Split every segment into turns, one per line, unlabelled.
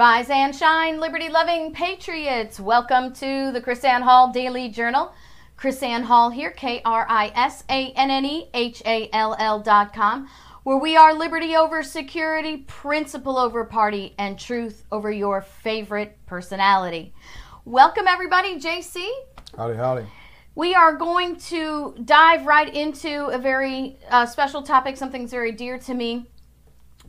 Rise and shine, liberty loving patriots. Welcome to the KrisAnne Hall Daily Journal. KrisAnne Hall here, K R I S A N N E H A L L dot com, where we are liberty over security, principle over party, and truth over your favorite personality. Welcome, everybody. JC.
Howdy, howdy.
We are going to dive right into a very uh, special topic, something that's very dear to me.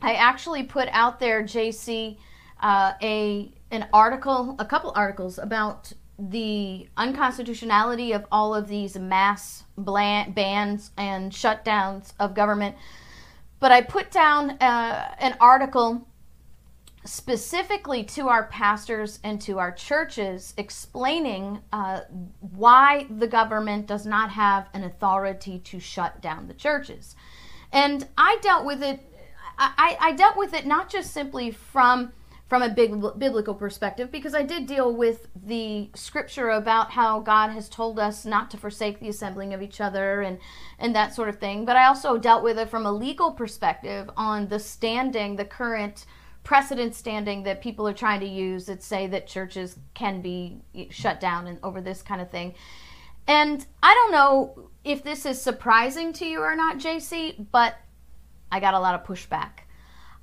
I actually put out there, JC, uh, a an article, a couple articles about the unconstitutionality of all of these mass bans and shutdowns of government. But I put down uh, an article specifically to our pastors and to our churches explaining uh, why the government does not have an authority to shut down the churches. And I dealt with it. I, I dealt with it not just simply from from a big biblical perspective because I did deal with the scripture about how God has told us not to forsake the assembling of each other and and that sort of thing. But I also dealt with it from a legal perspective on the standing the current precedent standing that people are trying to use that say that churches can be shut down and over this kind of thing. And I don't know if this is surprising to you or not JC but I got a lot of pushback.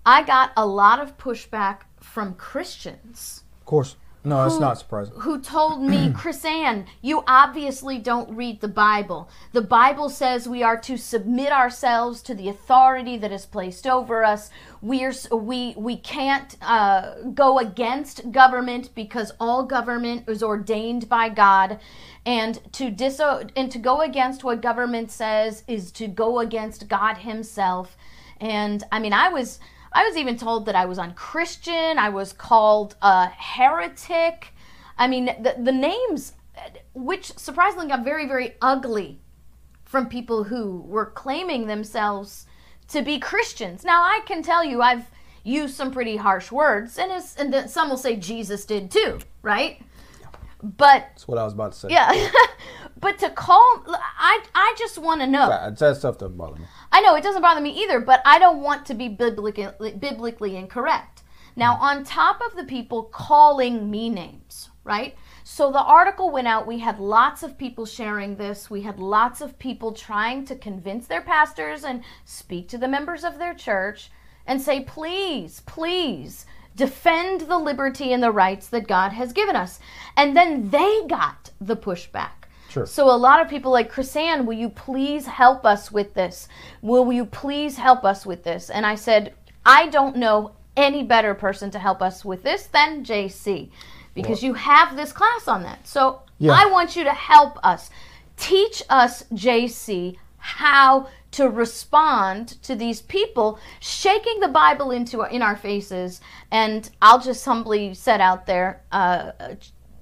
I got a lot of pushback from Christians.
Of course. No, that's not surprising.
Who told me, KrisAnne, you obviously don't read the Bible. The Bible says we are to submit ourselves to the authority that is placed over us. We're, we, we can't uh, go against government because all government is ordained by God. And to, diso- and to go against what government says is to go against God Himself. And I mean, I was I was even told that I was unchristian. I was called a heretic. I mean, the, the names, which surprisingly got very, very ugly from people who were claiming themselves to be Christians. Now, I can tell you, I've used some pretty harsh words, and, and some will say Jesus did too, right? But
that's what I was about to say.
Yeah, but to call, I I just want to know.
That, that stuff doesn't bother me.
I know it doesn't bother me either, but I don't want to be biblically biblically incorrect. Now, mm. on top of the people calling me names, right? So the article went out. We had lots of people sharing this. We had lots of people trying to convince their pastors and speak to the members of their church and say, please, please defend the liberty and the rights that God has given us. And then they got the pushback.
Sure.
So a lot of people like KrisAnne, will you please help us with this? Will you please help us with this? And I said, I don't know any better person to help us with this than JC because well, you have this class on that. So yeah. I want you to help us. Teach us, JC, how to respond to these people shaking the Bible into in our faces. And I'll just humbly set out there, uh,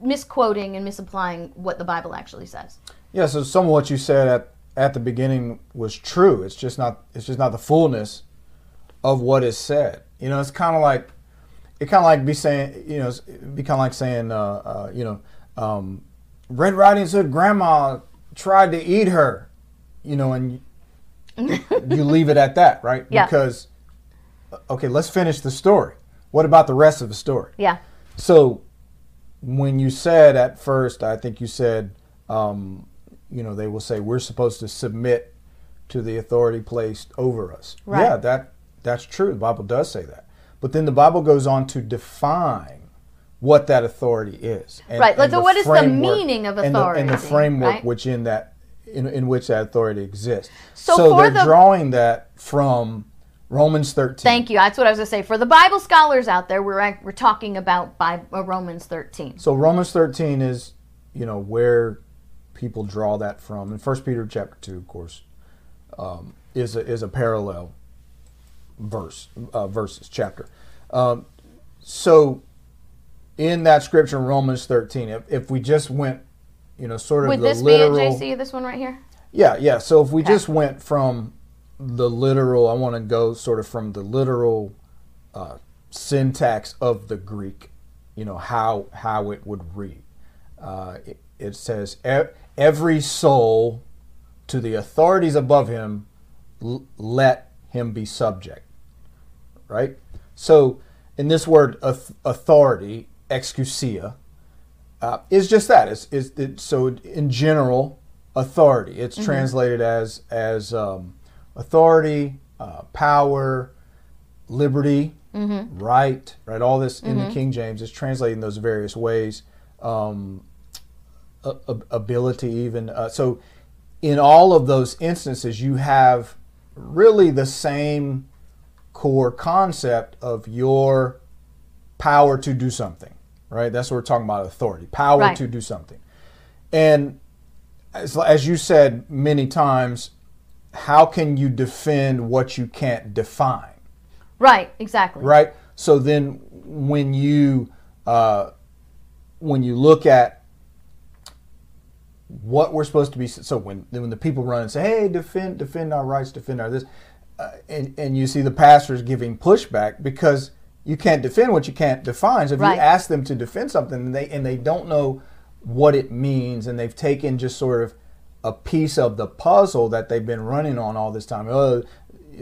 misquoting and misapplying what the Bible actually says.
Yeah. So some of what you said at at the beginning was true. It's just not. It's just not the fullness of what is said. You know, it's kind of like it kind of like be saying. You know, be kind of like saying. Uh, uh, you know, um, Red Riding Hood grandma tried to eat her. You know, and you leave it at that, right?
Yeah.
Because, okay, let's finish the story. What about the rest of the story?
Yeah.
So, when you said at first, I think you said, um, you know, they will say we're supposed to submit to the authority placed over us.
Right.
Yeah, that that's true. The Bible does say that. But then the Bible goes on to define what that authority is.
And, right. And so, what is the meaning of authority?
And the, and the framework right? which in that in, in which that authority exists. So, so they're the, drawing that from Romans 13.
Thank you. That's what I was going to say. For the Bible scholars out there, we're, we're talking about by, uh, Romans 13.
So Romans 13 is, you know, where people draw that from. And First Peter chapter 2, of course, um, is, a, is a parallel verse, uh, verses, chapter. Um, so in that scripture in Romans 13, if, if we just went you know, sort of
Would
the
this
literal.
be JC? This one right here.
Yeah, yeah. So if we okay. just went from the literal, I want to go sort of from the literal uh, syntax of the Greek. You know how how it would read. Uh, it, it says every soul to the authorities above him, l- let him be subject. Right. So in this word authority, exousia, uh, is just that. It's, it's, it's, so in general, authority. It's mm-hmm. translated as as um, authority, uh, power, liberty, mm-hmm. right, right. All this in mm-hmm. the King James is translated in those various ways. Um, ability, even uh, so. In all of those instances, you have really the same core concept of your power to do something, right? That's what we're talking about authority, power right. to do something. And as, as you said many times, how can you defend what you can't define?
Right, exactly.
Right. So then, when you uh, when you look at what we're supposed to be, so when when the people run and say, "Hey, defend defend our rights, defend our this," uh, and and you see the pastors giving pushback because you can't defend what you can't define. So if right. you ask them to defend something and they and they don't know what it means and they've taken just sort of a piece of the puzzle that they've been running on all this time. Oh,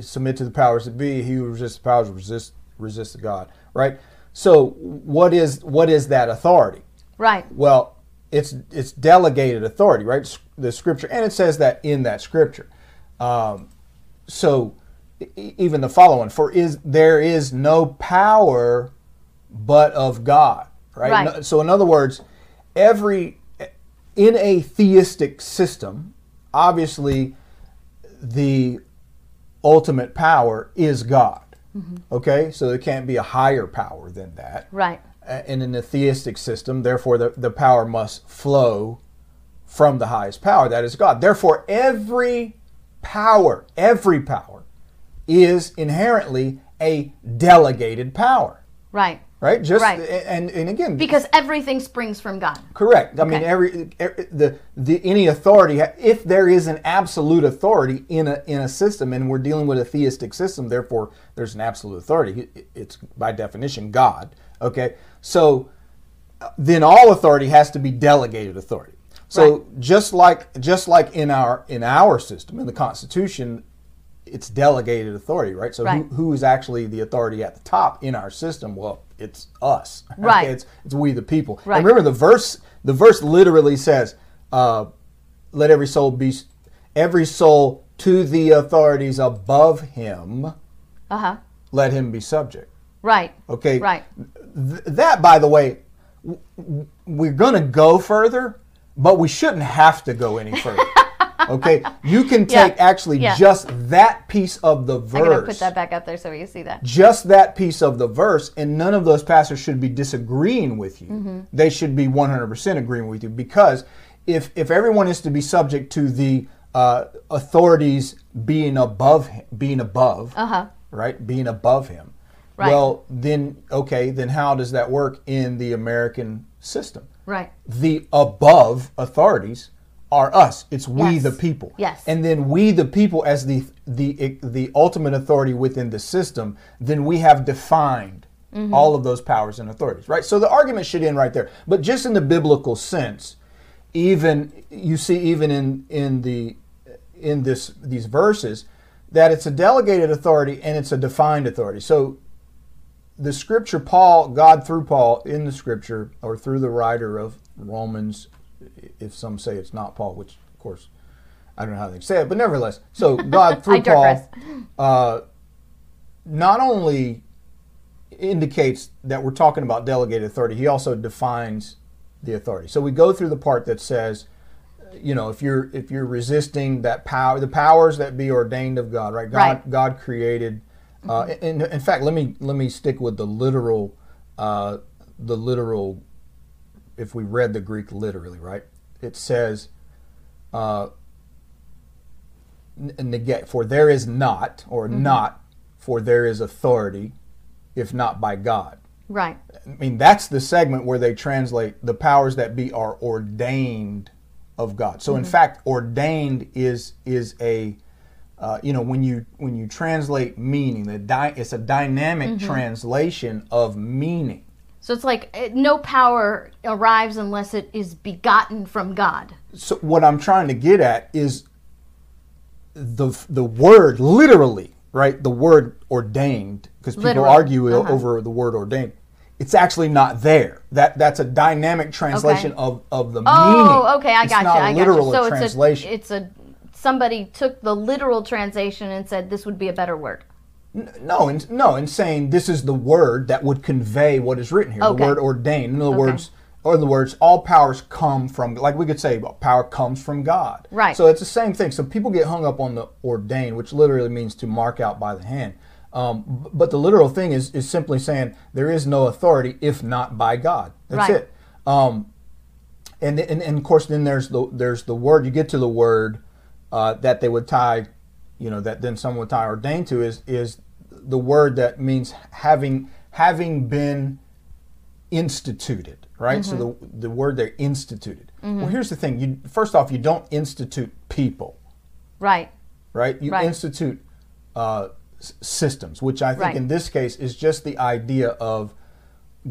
submit to the powers that be. He who resists the powers resist resist the God. Right. So what is what is that authority?
Right.
Well, it's it's delegated authority. Right. The scripture, and it says that in that scripture. Um, so even the following for is there is no power but of God. Right.
right.
So in other words, every in a theistic system, obviously the ultimate power is God. Mm-hmm. Okay, so there can't be a higher power than that.
Right.
And in a theistic system, therefore, the, the power must flow from the highest power, that is God. Therefore, every power, every power is inherently a delegated power.
Right
right? Just
right.
and and again
because everything springs from God.
Correct. I okay. mean every, every, the the any authority if there is an absolute authority in a in a system and we're dealing with a theistic system therefore there's an absolute authority it's by definition God, okay? So uh, then all authority has to be delegated authority. So right. just like just like in our in our system in the Constitution it's delegated authority, right? So right. Who, who is actually the authority at the top in our system? Well, it's us.
Right.
It's, it's we the people.
Right.
And remember the verse the verse literally says, uh, let every soul be every soul to the authorities above him.
Uh-huh.
Let him be subject.
Right.
Okay.
Right.
Th- that by the way, w- we're going to go further, but we shouldn't have to go any further. Okay, you can take yeah. actually yeah. just that piece of the verse. I'm
gonna put that back up there so you see that.
Just that piece of the verse, and none of those pastors should be disagreeing with you. Mm-hmm. They should be 100% agreeing with you because if if everyone is to be subject to the uh, authorities being above being above,
uh-huh.
right, being above him.
Right.
Well, then okay, then how does that work in the American system?
Right.
The above authorities are us. It's we
yes.
the people.
Yes.
And then we the people as the the the ultimate authority within the system, then we have defined mm-hmm. all of those powers and authorities, right? So the argument should end right there. But just in the biblical sense, even you see even in in the in this these verses that it's a delegated authority and it's a defined authority. So the scripture Paul God through Paul in the scripture or through the writer of Romans if some say it's not Paul, which of course I don't know how they say it, but nevertheless, so God through Paul uh, not only indicates that we're talking about delegated authority, he also defines the authority. So we go through the part that says, you know, if you're if you're resisting that power, the powers that be ordained of God, right? God
right.
God created. Uh, mm-hmm. in, in fact, let me let me stick with the literal, uh, the literal if we read the Greek literally, right? It says, uh, negate, for there is not, or mm-hmm. not, for there is authority, if not by God.
Right.
I mean, that's the segment where they translate the powers that be are ordained of God. So, mm-hmm. in fact, ordained is is a uh, you know when you when you translate meaning, the di- it's a dynamic mm-hmm. translation of meaning.
So it's like eh, no power arrives unless it is begotten from God.
So what I'm trying to get at is the the word literally, right? The word ordained because people
Literal.
argue
Uh-huh.
over the word ordained. It's actually not there. That that's a dynamic translation
Okay.
of, of the meaning.
Oh, okay, I got you.
not
I
literal
you. So
translation.
it's a it's a somebody took the literal translation and said this would be a better word.
No, in, no, in saying this is the word that would convey what is written here.
Okay.
The word ordained. In other words, or in the words, all powers come from, like we could say, power comes from God.
Right.
So it's the same thing. So people get hung up on the ordained, which literally means to mark out by the hand. Um, but the literal thing is, is simply saying there is no authority if not by God. That's
Right.
it. Um, and, and and of course then there's the there's the word you get to the word uh, that they would tie you know that then someone would tie ordained to is is the word that means having having been instituted right so the the word they're instituted well here's the thing you first off you don't institute people
Right.
right? You
Right.
institute uh, s- systems, which I think
Right.
in this case is just the idea of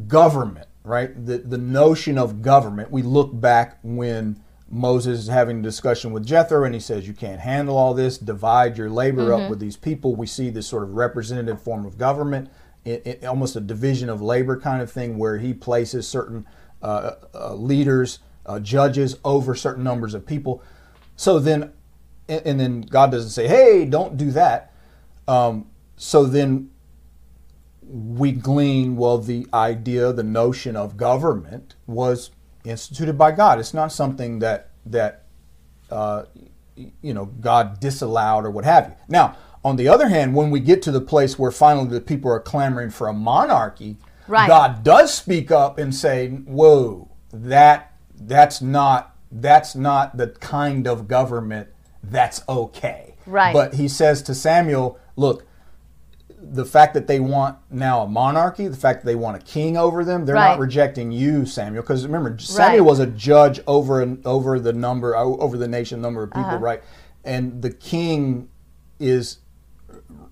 government, right? The the notion of government. We look back when Moses is having a discussion with Jethro, and he says, "You can't handle all this. Divide your labor
Mm-hmm.
up with these people." We see this sort of representative form of government, it, it, almost a division of labor kind of thing, where he places certain uh, uh, leaders, uh, judges over certain numbers of people. So then, and, and then God doesn't say, "Hey, don't do that." Um, so then we glean well the idea the notion of government was instituted by god it's not something that that uh, you know god disallowed or what have you now on the other hand when we get to the place where finally the people are clamoring for a monarchy
Right.
god does speak up and say whoa that that's not that's not the kind of government that's okay
Right.
but he says to samuel look the fact that they want now a monarchy, the fact that they want a king over them, they're
Right.
not rejecting you, Samuel. Because remember, Samuel
Right.
was a judge over over the number over the nation number of people,
Uh-huh.
right? And the king is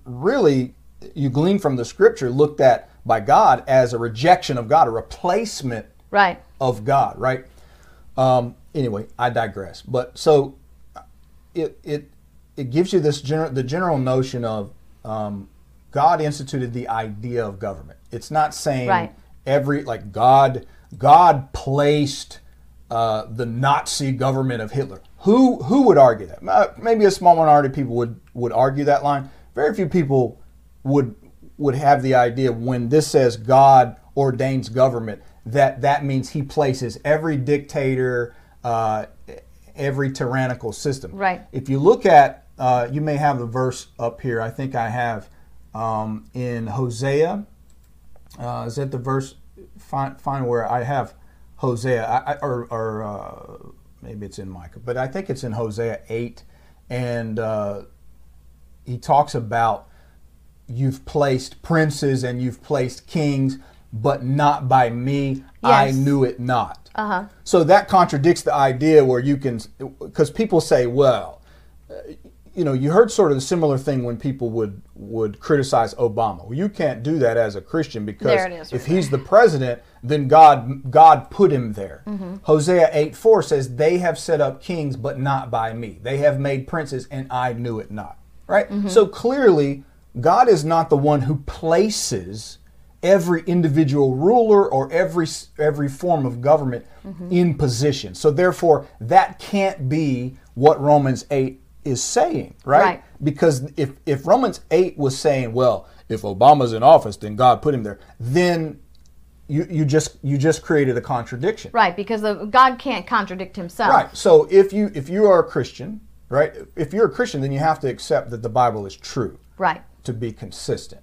really you glean from the scripture looked at by God as a rejection of God, a replacement
Right.
of God, right? Um, anyway, I digress. But so it it it gives you this general the general notion of um, God instituted the idea of government. It's not saying
Right.
every like God God placed uh, the Nazi government of Hitler. Who who would argue that? Uh, Maybe a small minority of people would would argue that line. Very few people would would have the idea when this says God ordains government that that means He places every dictator, uh, every tyrannical system.
Right.
If you look at, uh, you may have the verse up here. I think I have um, in Hosea. Uh, is that the verse? Find, find where I have Hosea, I, or, or uh, maybe it's in Micah, but I think it's in Hosea 8. And uh, he talks about you've placed princes and you've placed kings, but not by me. I knew it not.
Uh huh.
So that contradicts the idea where you can, because people say, well, you know, you heard sort of the similar thing when people would would criticize Obama. Well, you can't do that as a Christian because if
right
he's the president, then God God put him there.
Mm-hmm.
Hosea eight four says, "They have set up kings, but not by me. They have made princes, and I knew it not." Right.
Mm-hmm.
So clearly, God is not the one who places every individual ruler or every every form of government
Mm-hmm.
in position. So therefore, that can't be what Romans eight is saying, right?
Right.
Because if if Romans eight was saying, well, if Obama's in office, then God put him there, then you you just you just created a contradiction.
Right. Because the, God can't contradict Himself.
Right. So if you if you are a Christian, right? If you're a Christian, then you have to accept that the Bible is true
Right.
to be consistent.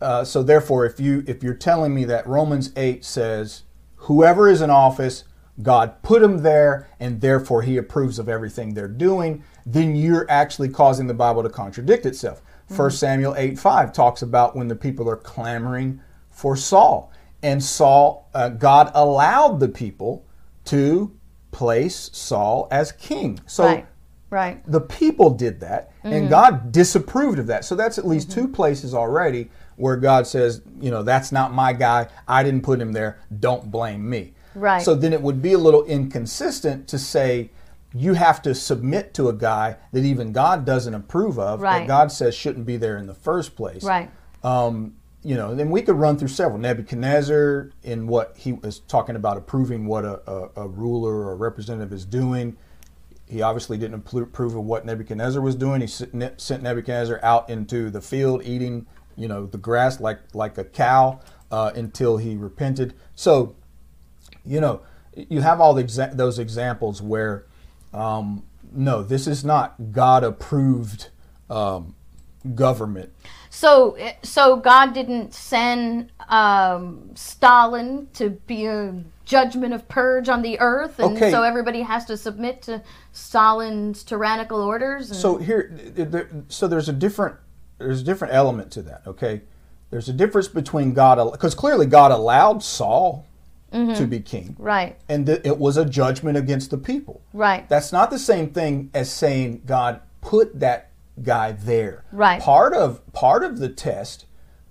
Uh, so therefore, if you if you're telling me that Romans eight says whoever is in office, God put him there, and therefore He approves of everything they're doing, then you're actually causing the Bible to contradict itself. First Samuel eight five talks about when the people are clamoring for Saul, and Saul, uh, God allowed the people to place Saul as king. So
Right. Right.
the people did that
Mm-hmm.
and god disapproved of that so that's at least two places already where god says you know that's not my guy i didn't put him there don't blame me
Right.
so then it would be a little inconsistent to say you have to submit to a guy that even god doesn't approve of
Right.
that god says shouldn't be there in the first place
Right.
um, you know, then we could run through several. Nebuchadnezzar, in what he was talking about, approving what a, a, a ruler or a representative is doing. He obviously didn't approve of what Nebuchadnezzar was doing. He sent Nebuchadnezzar out into the field eating, you know, the grass like like a cow uh, until he repented. So, you know, you have all the exa- those examples where, um, no, this is not God approved um, government.
So, so God didn't send um, Stalin to be a judgment of purge on the earth, and okay. so everybody has to submit to Stalin's tyrannical orders. And...
So here, so there's a different there's a different element to that. Okay, there's a difference between God because clearly God allowed Saul mm-hmm. to be king,
right,
and th- it was a judgment against the people,
right.
That's not the same thing as saying God put that guy there.
Right.
Part of part of the test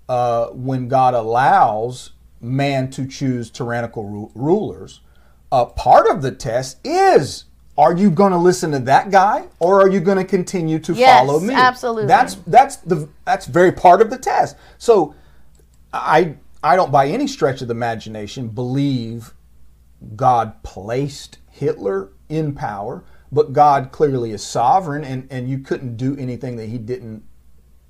uh, when God allows man to choose tyrannical ru- rulers, uh, part of the test is are you going to listen to that guy or are you going to continue to
yes,
follow me?
Absolutely.
That's that's the that's very part of the test. So I I don't by any stretch of the imagination believe God placed Hitler in power but God clearly is sovereign, and, and you couldn't do anything that He didn't,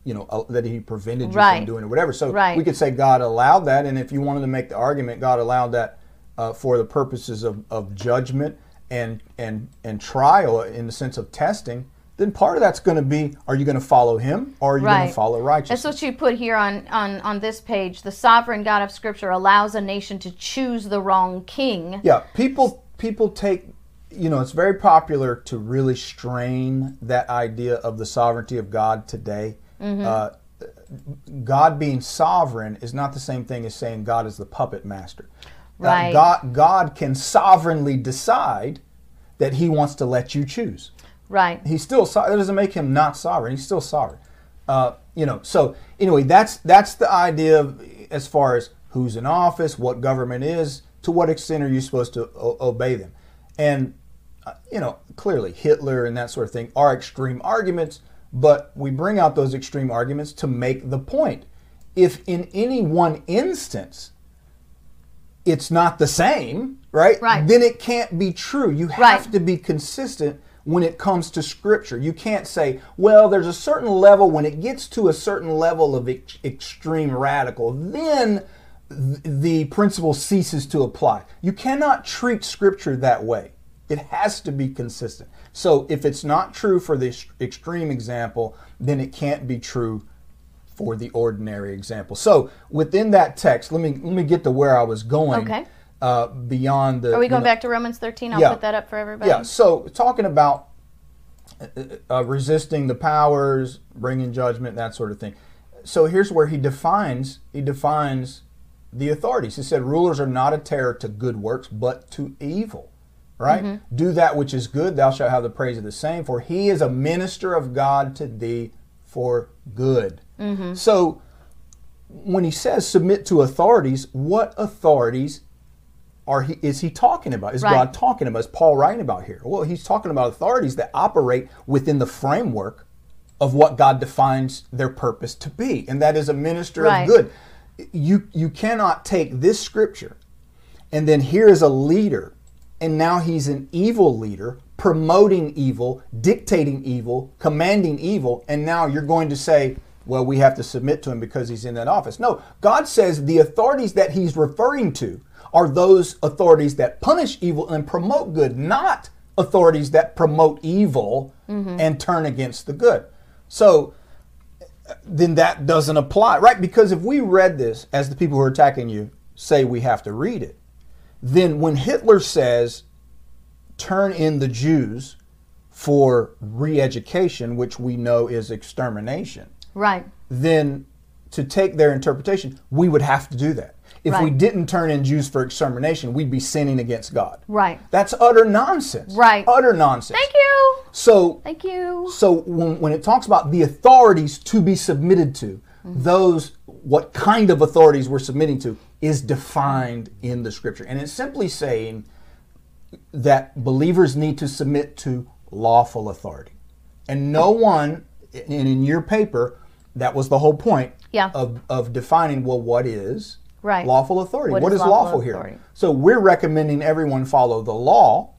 you know, uh, that He prevented you
right.
from doing or whatever. So
right.
we could say God allowed that, and if you wanted to make the argument, God allowed that uh, for the purposes of, of judgment and and and trial in the sense of testing. Then part of that's going to be: Are you going to follow Him, or are you right. going to follow righteousness?
That's what you put here on, on on this page. The sovereign God of Scripture allows a nation to choose the wrong king.
Yeah, people people take you know, it's very popular to really strain that idea of the sovereignty of God today. Mm-hmm. Uh, God being sovereign is not the same thing as saying God is the puppet master.
Uh, right.
Uh, God, God can sovereignly decide that He wants to let you choose.
Right.
He's still that doesn't make him not sovereign. He's still sovereign. Uh, you know. So anyway, that's that's the idea of as far as who's in office, what government is, to what extent are you supposed to o- obey them. And, uh, you know, clearly Hitler and that sort of thing are extreme arguments, but we bring out those extreme arguments to make the point. If in any one instance it's not the same, right?
Right.
Then it can't be true. You have
right.
to be consistent when it comes to scripture. You can't say, well, there's a certain level, when it gets to a certain level of ex- extreme radical, then the principle ceases to apply. You cannot treat Scripture that way. It has to be consistent. So if it's not true for the extreme example, then it can't be true for the ordinary example. So within that text, let me let me get to where I was going.
Okay.
Uh, beyond the.
Are we going know, back to Romans 13? I'll
yeah,
put that up for everybody.
Yeah. So talking about uh, uh, resisting the powers, bringing judgment, that sort of thing. So here's where he defines he defines the authorities. He said, Rulers are not a terror to good works, but to evil. Right? Mm-hmm. Do that which is good, thou shalt have the praise of the same, for he is a minister of God to thee for good. Mm-hmm. So, when he says submit to authorities, what authorities are he is he talking about? Is right. God talking about? Is Paul writing about here? Well, he's talking about authorities that operate within the framework of what God defines their purpose to be, and that is a minister right. of good you you cannot take this scripture and then here is a leader and now he's an evil leader promoting evil dictating evil commanding evil and now you're going to say well we have to submit to him because he's in that office no god says the authorities that he's referring to are those authorities that punish evil and promote good not authorities that promote evil mm-hmm. and turn against the good so then that doesn't apply, right? Because if we read this as the people who are attacking you say we have to read it, then when Hitler says, turn in the Jews for re education, which we know is extermination,
right?
Then to take their interpretation, we would have to do that. If
right.
we didn't turn in Jews for extermination, we'd be sinning against God.
Right.
That's utter nonsense.
Right.
Utter nonsense.
Thank you.
So
Thank you.
So when, when it talks about the authorities to be submitted to, mm-hmm. those what kind of authorities we're submitting to is defined in the scripture. And it's simply saying that believers need to submit to lawful authority. And no one and in your paper, that was the whole point.
Yeah.
of, of defining well what is
Right.
lawful authority.
What
what
is
is,
lawful
lawful, here?
authority?
So we're recommending everyone follow the law,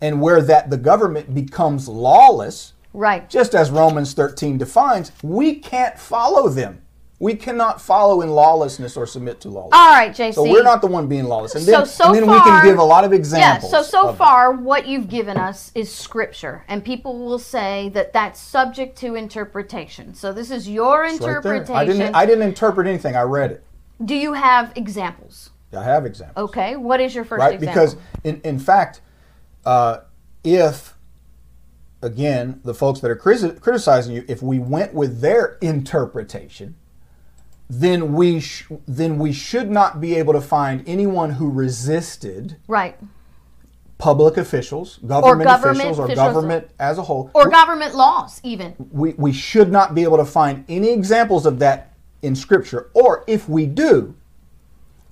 and where that the government becomes lawless,
Right.
just as Romans 13 defines, we can't follow them. We cannot follow in lawlessness or submit to lawlessness.
All right, JC.
so we're not the one being lawless. And
So,
then,
so
and then
far,
we can give a lot of
Yeah,
examples.
so so
it.
far what you've given us is scripture and people will say that that's subject to interpretation. So this is your
It's right
interpretation.
I didn't. I didn't interpret anything. I read it.
Do you have examples?
I have examples.
Okay, what is your first
right?
example?
Because in in fact, uh, if again the folks that are criti- criticizing you, if we went with their interpretation, then we sh- then we should not be able to find anyone who resisted
right.
public officials, government,
government
officials, or
officials.
government as a whole.
Or government laws even.
we, we should not be able to find any examples of that in Scripture. Or if we do,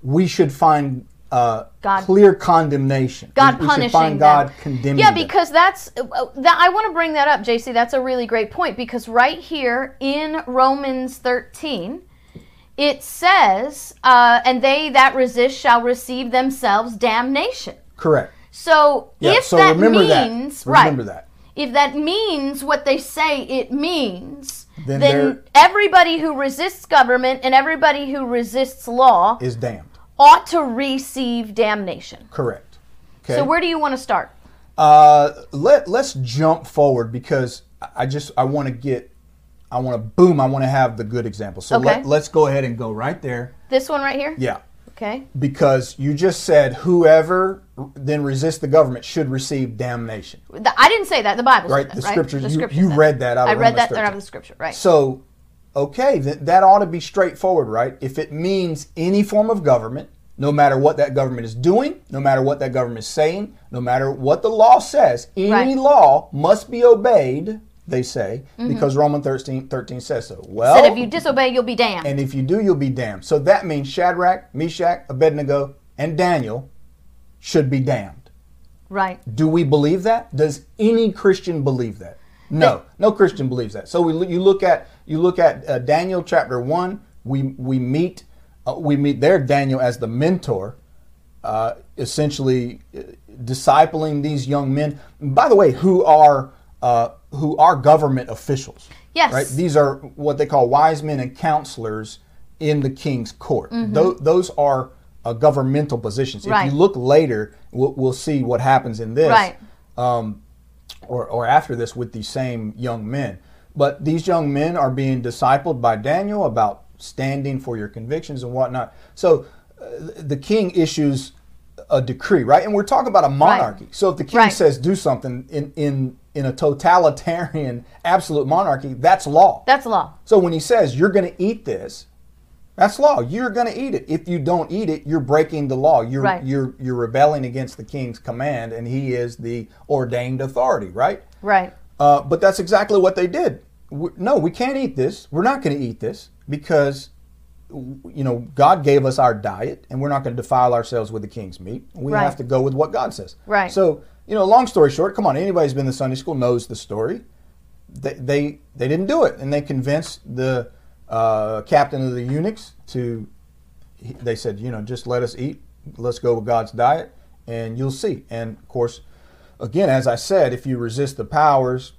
we should find uh,
God-
clear condemnation.
God
we, we
punishing
should find
them.
God condemning
Yeah,
them.
because that's uh, that. I want to bring that up, JC. That's a really great point because right here in Romans 13, it says, uh, "And they that resist shall receive themselves damnation."
Correct.
So
Yeah,
if
so
that
remember that.
means
Remember
right,
that.
if that means what they say it means,
Then
then, everybody who resists government and everybody who resists law
Is damned.
ought to receive damnation.
Correct. Okay.
So where do you want to start?
uh, let let's jump forward because I just I want to get I want to boom I want to have the good example. So
Okay.
let, let's go ahead and go right there.
This one right here.
Yeah.
Okay.
Because you just said whoever then resists the government should receive damnation.
I didn't say that. The Bible
Right,
said
the
right?
scripture-
The
you-
scripture
you read that out of
I read that
13.
out of the scripture, right?
So, okay, th- that ought to be straightforward, right? If it means any form of government, no matter what that government is doing, no matter what that government is saying, no matter what the law says, any
Right.
law must be obeyed, they say, because Romans 13, 13 says so. Well,
Mm-hmm. Said if you disobey, you'll be damned.
and if you do, you'll be damned. So that means Shadrach, Meshach, Abednego, and Daniel should be damned.
right.
Do we believe that? Does any Christian believe that? No, no Christian believes that. So we, you look at you look at uh, Daniel chapter one. We we meet uh, we meet there Daniel as the mentor, uh, essentially uh, discipling these young men. By the way, who are uh, who are government officials?
Yes.
Right. These are what they call wise men and counselors in the king's court. Tho- those are uh, governmental positions. If
Mm-hmm. Right.
you look later, we'll, we'll see what happens in this
Right.
um, or, or after this with these same young men. But these young men are being discipled by Daniel about standing for your convictions and whatnot. So uh, the king issues a decree, right? And we're talking about a monarchy. So if the king
Right.
says do something in, in, in a totalitarian, absolute monarchy, that's law.
That's law.
So when he says you're going to eat this, that's law. You're going to eat it. If you don't eat it, you're breaking the law. You're
Right.
you're you're rebelling against the king's command, and he is the ordained authority, right?
Right.
Uh, but that's exactly what they did. we no, we can't eat this. We're not going to eat this because you know God gave us our diet, and we're not going to defile ourselves with the king's meat. We
Right.
have to go with what God says.
Right.
So you know, long story short, come on, anybody who's been to Sunday school knows the story they they, they didn't do it, and they convinced the uh, captain of the eunuchs to. They said, you know, just let us eat. Let's go with God's diet, and you'll see. And of course, again, as I said, if you resist the powers,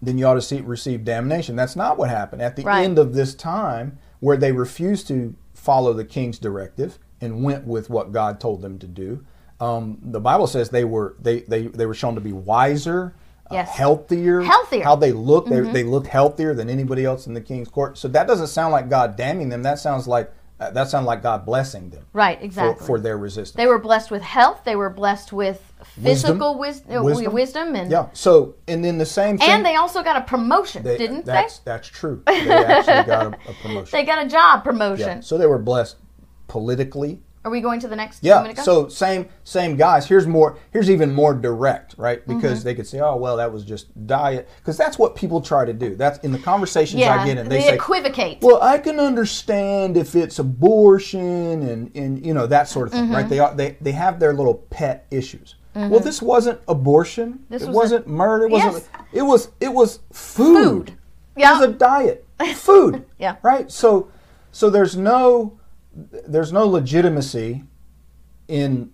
then you ought to see, receive damnation. That's not what happened. At the
Right.
end of this time, where they refused to follow the king's directive and went with what God told them to do, um, the Bible says they were they, they, they were shown to be wiser, uh, healthier,
Healthier.
How they look,
Mm-hmm.
they, they looked healthier than anybody else in the king's court. So that doesn't sound like God damning them. That sounds like uh, that sounds like God blessing them
Right.
for,
Exactly.
for their resistance.
they were blessed with health. They were blessed with physical wis- uh, wisdom,
Wisdom.
and
yeah. So and then the same thing.
and they also got a promotion,
they-
didn't they?
that's, That's true. They actually got a, a promotion.
They got a job
Yeah.
promotion.
So they were blessed politically.
Are we going to the next?
Yeah. So same same guys. Here's more. Here's even more direct, right?
Mm-hmm.
Because they could say, "Oh, well, that was just diet," because that's what people try to do. That's in the conversations
yeah,
I get, and they,
they
say,
equivocate.
"Well, I can understand if it's abortion and and you know that sort of thing,
Mm-hmm.
right?" They are they they have their little pet issues. Well, mm-hmm. this wasn't abortion.
This
it
was
wasn't murder. It wasn't.
Yes.
It was. It was food.
Food.
It was a diet. Food.
Yeah.
Right. So, So there's no there's no legitimacy in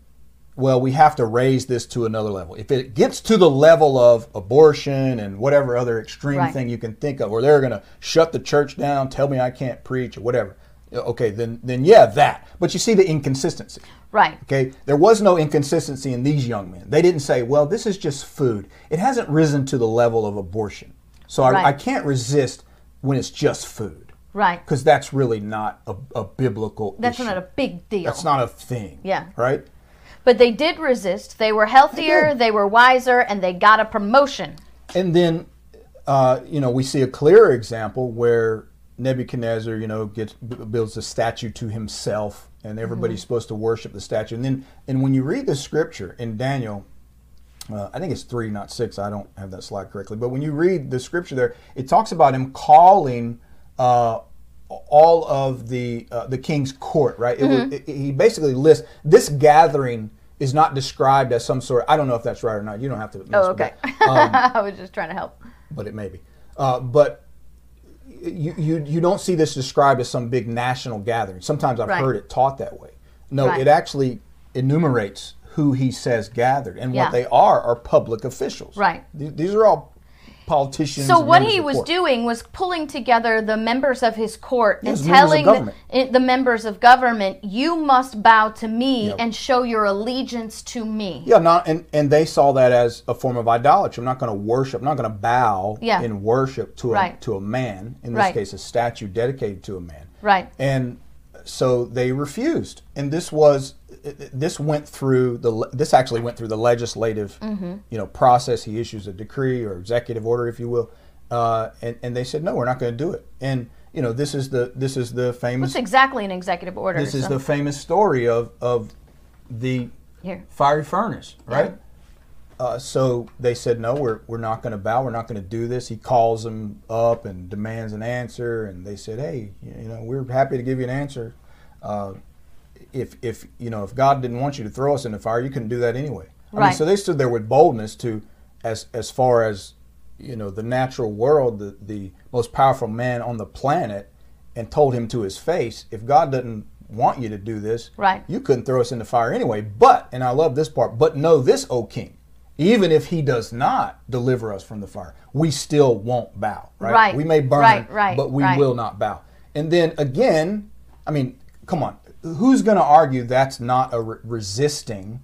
well, we have to raise this to another level. If it gets to the level of abortion and whatever other extreme
Right.
thing you can think of, or they're going to shut the church down, tell me I can't preach, or whatever. Okay, then then yeah, that. But you see the inconsistency.
Right.
Okay, there was no inconsistency in these young men. They didn't say, "Well, this is just food. It hasn't risen to the level of abortion, so I,
Right.
I can't resist when it's just food."
Right.
Because that's really not a, a biblical.
That's
issue.
not a big deal.
That's not a thing.
Yeah.
Right.
But they did resist. They were healthier,
did.
they were wiser, and they got a promotion.
And then, uh, you know, we see a clear example where Nebuchadnezzar, you know, gets b- builds a statue to himself, and everybody's supposed to worship the statue. And then, and when you read the scripture in Daniel, uh, I think it's three, not six. I don't have that slide correctly, but when you read the scripture there, it talks about him calling. Uh, all of the uh, the king's court, right? It was, it, he basically lists this gathering is not described as some sort. I don't know if that's right or not. You don't have to.
Oh, okay.
Um,
I was just trying to help.
but it may be. Uh, but you, you you don't see this described as some big national gathering. Sometimes I've
Right.
heard it taught that way. No,
Right.
it actually enumerates who he says gathered, and
Yeah.
what they are are public officials.
Right.
Th- These are all politicians.
So what he was doing was pulling together the members of his court and
Yes, members
telling the, eh, the members of government, "You must bow to me
Yep.
and show your allegiance to me."
Yeah, not and, and they saw that as a form of idolatry. I'm not going to worship. I'm not going to bow
Yeah.
in worship to a
Right.
to a man. In this
Right.
case, a statue dedicated to a man.
Right.
and so they refused and this was this went through the this actually went through the legislative
Mm-hmm.
you know process he issues a decree or executive order if you will uh, and, and they said no we're not going to do it and you know this is the this is the famous
It's exactly an executive order.
this is the famous story of of the
Here.
fiery furnace right uh, so they said no we're, we're not going to bow we're not going to do this he calls them up and demands an answer and they said hey you know we're happy to give you an answer uh, if if you know if god didn't want you to throw us in the fire you couldn't do that anyway I mean,
Right.
so they stood there with boldness to as as far as you know the natural world the, the most powerful man on the planet and told him to his face if god doesn't want you to do this
Right.
you couldn't throw us in the fire anyway but and i love this part but know this o king even if he does not deliver us from the fire we still won't bow right,
Right.
we may burn
Right, right,
but we will not bow and then again i mean come on who's going to argue that's not a re- resisting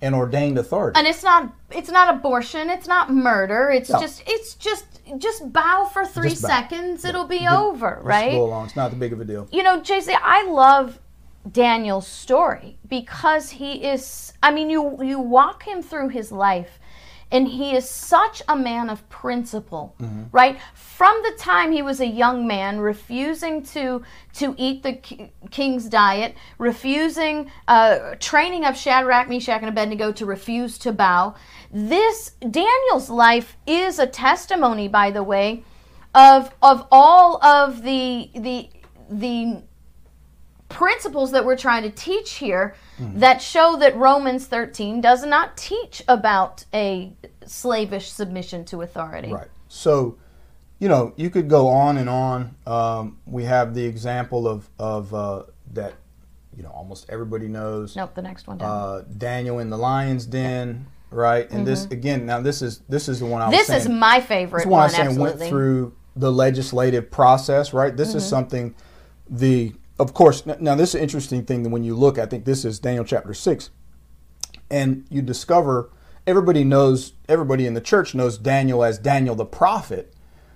an ordained authority
and it's not it's not abortion it's not murder it's
No.
just it's just just bow for three
bow.
seconds it'll be over
Just
right
go along it's not that big of a deal
you know jc i love daniel's story because he is i mean you you walk him through his life and he is such a man of principle right? From the time he was a young man refusing to to eat the king's diet refusing uh, training of shadrach meshach and abednego to refuse to bow. This daniel's life is a testimony by the way of of all of the the the principles that we're trying to teach here that show that Romans 13 does not teach about a slavish submission to authority.
Right. So, you know, you could go on and on. Um, we have the example of of uh, that, you know, almost everybody knows.
Nope, the next one.
Uh, Daniel in the lion's den, right? And this again, now this is this is the one I was
Mm-hmm. this
saying.
is my favorite
This one I
one,
was saying
absolutely.
went through the legislative process, right? This
Mm-hmm.
is something the of course now this is an interesting thing that when you look, I think this is Daniel chapter six, and you discover everybody knows everybody in the church knows Daniel as Daniel the prophet.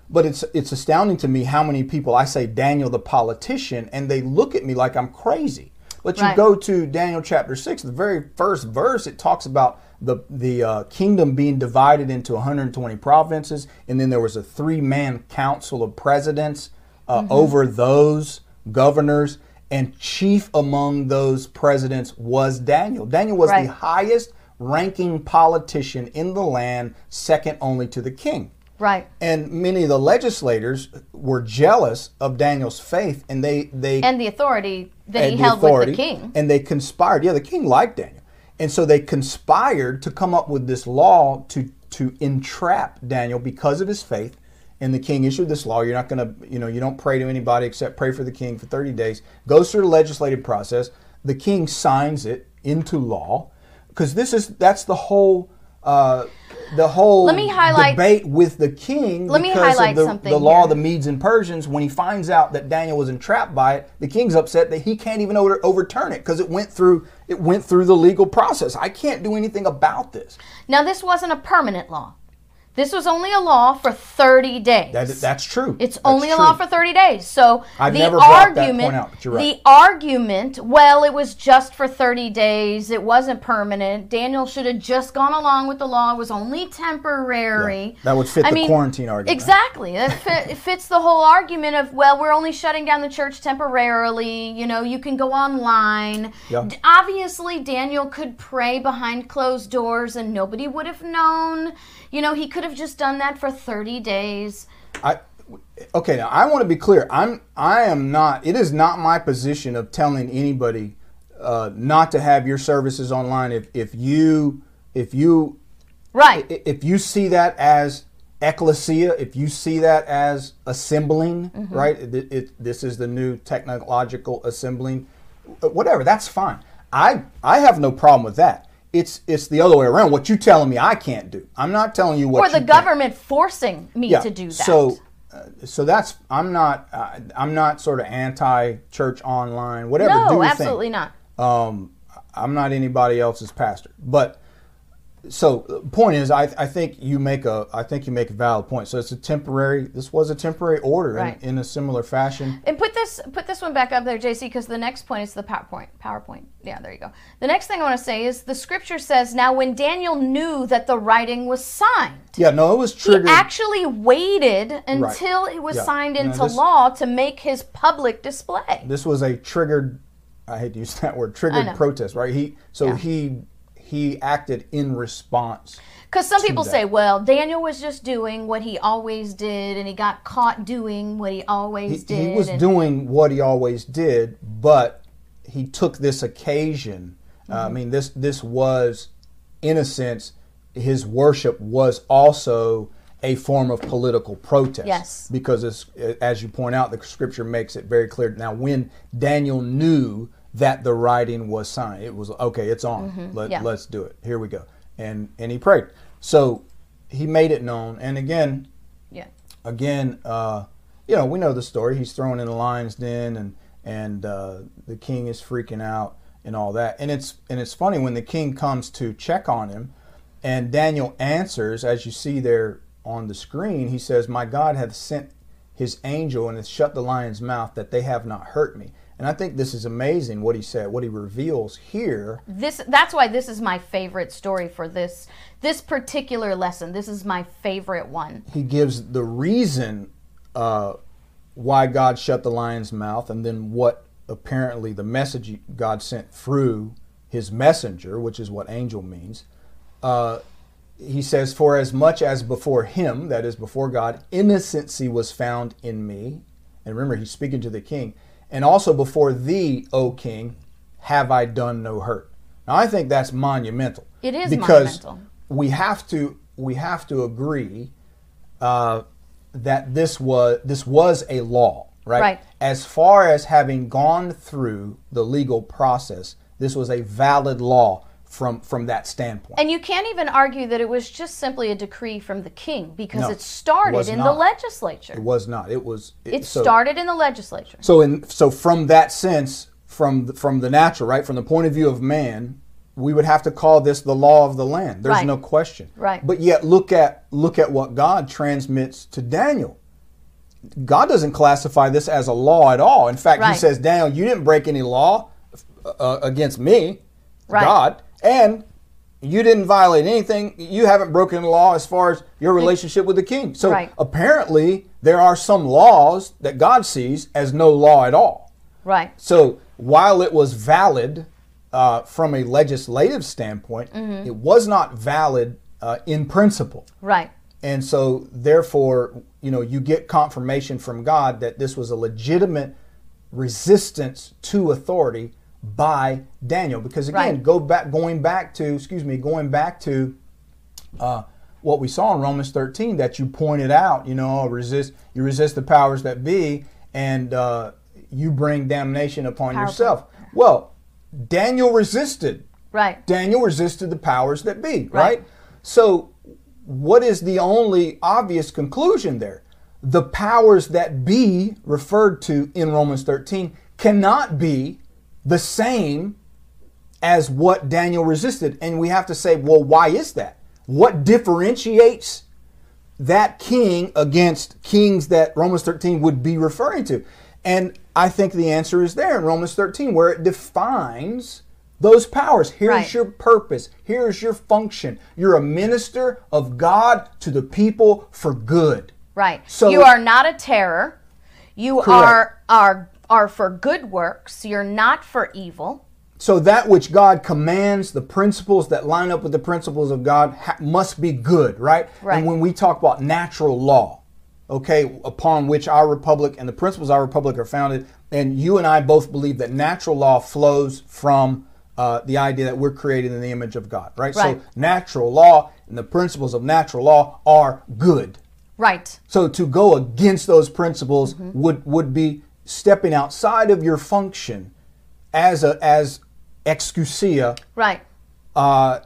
But it's it's astounding to me how many people I say Daniel the politician and they look at me like I'm crazy. But you
Right.
go to Daniel chapter six, the very first verse, it talks about the the uh, kingdom being divided into 120 provinces, and then there was a three man council of presidents uh,
Mm-hmm.
over those governors, and chief among those presidents was Daniel. Daniel was
Right.
the highest ranking politician in the land, second only to the king.
right.
And many of the legislators were jealous of Daniel's faith, and they they
And the authority that he held
authority,
with the king.
And they conspired. Yeah, the king liked Daniel. And so they conspired to come up with this law to to entrap Daniel because of his faith and the king issued this law. You're not going to, you know, you don't pray to anybody except pray for the king for 30 days. Goes through the legislative process. The king signs it into law because this is that's the whole. Uh, the whole
Let me highlight-
debate with the king
Let me highlight
the,
something
the law
here.
of the Medes and Persians, when he finds out that Daniel was entrapped by it, the king's upset that he can't even over, overturn it because it went through it went through the legal process. I can't do anything about this.
Now, this wasn't a permanent law. This was only a law for 30 days.
That, that's true.
It's
That's
only a law for 30 days. So
I've
the
never brought that
argument,
out, right.
the argument, well, it was just for 30 days. It wasn't permanent. Daniel should have just gone along with the law. It was only temporary.
Yeah, that would fit
I
the
mean,
quarantine argument.
Exactly. It, fit, it fits the whole argument of, well, we're only shutting down the church temporarily. You know, you can go online.
Yeah.
Obviously, Daniel could pray behind closed doors and nobody would have known. You know, he could have just done that for 30 days.
I okay. Now I want to be clear. I'm I am not. It is not my position of telling anybody uh, not to have your services online. If if you if you
Right.
if you see that as ecclesia, if you see that as assembling,
Mm-hmm.
right? It, it, this is the new technological assembling, uh, whatever. That's fine. I I have no problem with that. It's it's the other way around. What you telling me I can't do. I'm not telling you what.
or the government forcing me to do that.
So, uh, so that's I'm not uh, I'm not sort of anti-church online. Whatever.
no, absolutely
thing.
not.
Um, I'm not anybody else's pastor, but so the point is, I, I think you make a I think you make a valid point. So it's a temporary. This was a temporary order
Right.
in, in a similar fashion.
And put this put this one back up there, JC, because the next point is the PowerPoint. PowerPoint. Yeah, there you go. The next thing I want to say is the scripture says, "Now when Daniel knew that the writing was signed,
Yeah, no, it was
he actually waited until it was
Yeah.
signed into
this-
law to make his public display."
this was a triggered. I hate to use that word. Triggered protest, right? He so
Yeah.
he he acted in response.
Because some people
that.
say, "Well, Daniel was just doing what he always did, and he got caught doing what he always
he,
did."
he was doing what he always did, but he took this occasion. Uh,
Mm-hmm.
I mean, this this was, in a sense, his worship was also a form of political protest.
Yes.
Because as, as you point out, the scripture makes it very clear. Now, when Daniel knew that the writing was signed, it was okay. It's on. Let,
Mm-hmm. yeah.
Let's do it. Here we go. And and he prayed. So he made it known. And again,
yeah.
again, uh, you know, we know the story. He's thrown in the lion's den, and and uh, the king is freaking out and all that. And it's and it's funny when the king comes to check on him, and Daniel answers, as you see there on the screen. He says, "My God hath sent His angel and hath shut the lion's mouth, that they have not hurt me." And I think this is amazing what he said, what he reveals here.
this that's why this is my favorite story for this this particular lesson this is my favorite one
he gives the reason uh, why God shut the lion's mouth, and then what apparently the message God sent through his messenger, which is what angel means. Uh, he says, For as much as before him, that is before God, innocency was found in me. And remember, he's speaking to the king. And also before thee, O king, have I done no hurt. Now I think that's monumental.
It is
because
monumental.
we have to we have to agree uh, that this was this was a law, right?
Right.
As far as having gone through the legal process, this was a valid law from from that standpoint.
and you can't even argue that it was just simply a decree from the king because
No,
it started in the legislature
it was not. It was.
it
so,
started in the legislature
So in so from that sense, from the, from the natural, right, from the point of view of man, we would have to call this the law of the land. There's
Right.
no question.
Right.
But yet look at look at what God transmits to Daniel. God doesn't classify this as a law at all. In fact,
Right.
He says, Daniel, you didn't break any law uh, against me,
Right.
God, and you didn't violate anything. You haven't broken the law as far as your relationship with the king. So
Right.
apparently, there are some laws that God sees as no law at all.
right
So while it was valid uh, from a legislative standpoint,
Mm-hmm.
it was not valid uh, in principle.
right
And so, therefore, you know, you get confirmation from God that this was a legitimate resistance to authority by Daniel. Because again,
Right.
go back, going back to, excuse me, going back to uh, what we saw in Romans 13 that you pointed out. You know, resist you resist the powers that be, and uh, you bring damnation upon
Powerful.
yourself. Well, Daniel resisted.
Right.
Daniel resisted the powers that be. Right. So, what is the only obvious conclusion there? The powers that be referred to in Romans 13 cannot be the same as what Daniel resisted. And we have to say, well, why is that? What differentiates that king against kings that Romans 13 would be referring to? And I think the answer is there in Romans 13, where it defines those powers. Here's
Right.
your purpose. Here's your function. You're a minister of God to the people for good.
Right.
So-
you are not a terror. You
Correct.
are are are for good works. You're not for evil.
So that which God commands, the principles that line up with the principles of God, ha- must be good, right?
Right.
And when we talk about natural law, okay, upon which our republic and the principles of our republic are founded, and you and I both believe that natural law flows from uh, the idea that we're created in the image of God, right?
Right.
So natural law and the principles of natural law are good.
Right.
So to go against those principles
Mm-hmm.
would would be stepping outside of your function as a as exousia
Right.
uh,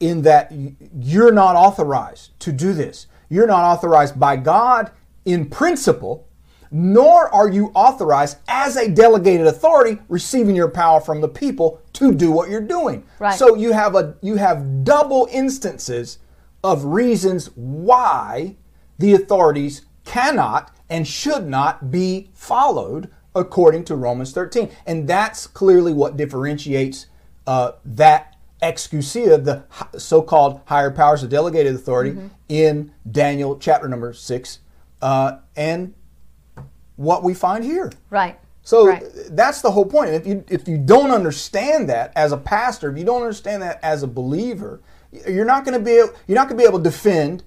in that you're not authorized to do this. You're not authorized by God in principle, nor are you authorized as a delegated authority receiving your power from the people to do what you're doing.
Right.
So you have a you have double instances of reasons why the authorities cannot and should not be followed according to Romans 13. And that's clearly what differentiates uh, that exousia, the so-called higher powers of delegated authority in Daniel chapter number 6, uh, and what we find here.
Right.
So
Right.
that's the whole point. If you if you don't understand that as a pastor, if you don't understand that as a believer, you're not going to be able, you're not going to be able to defend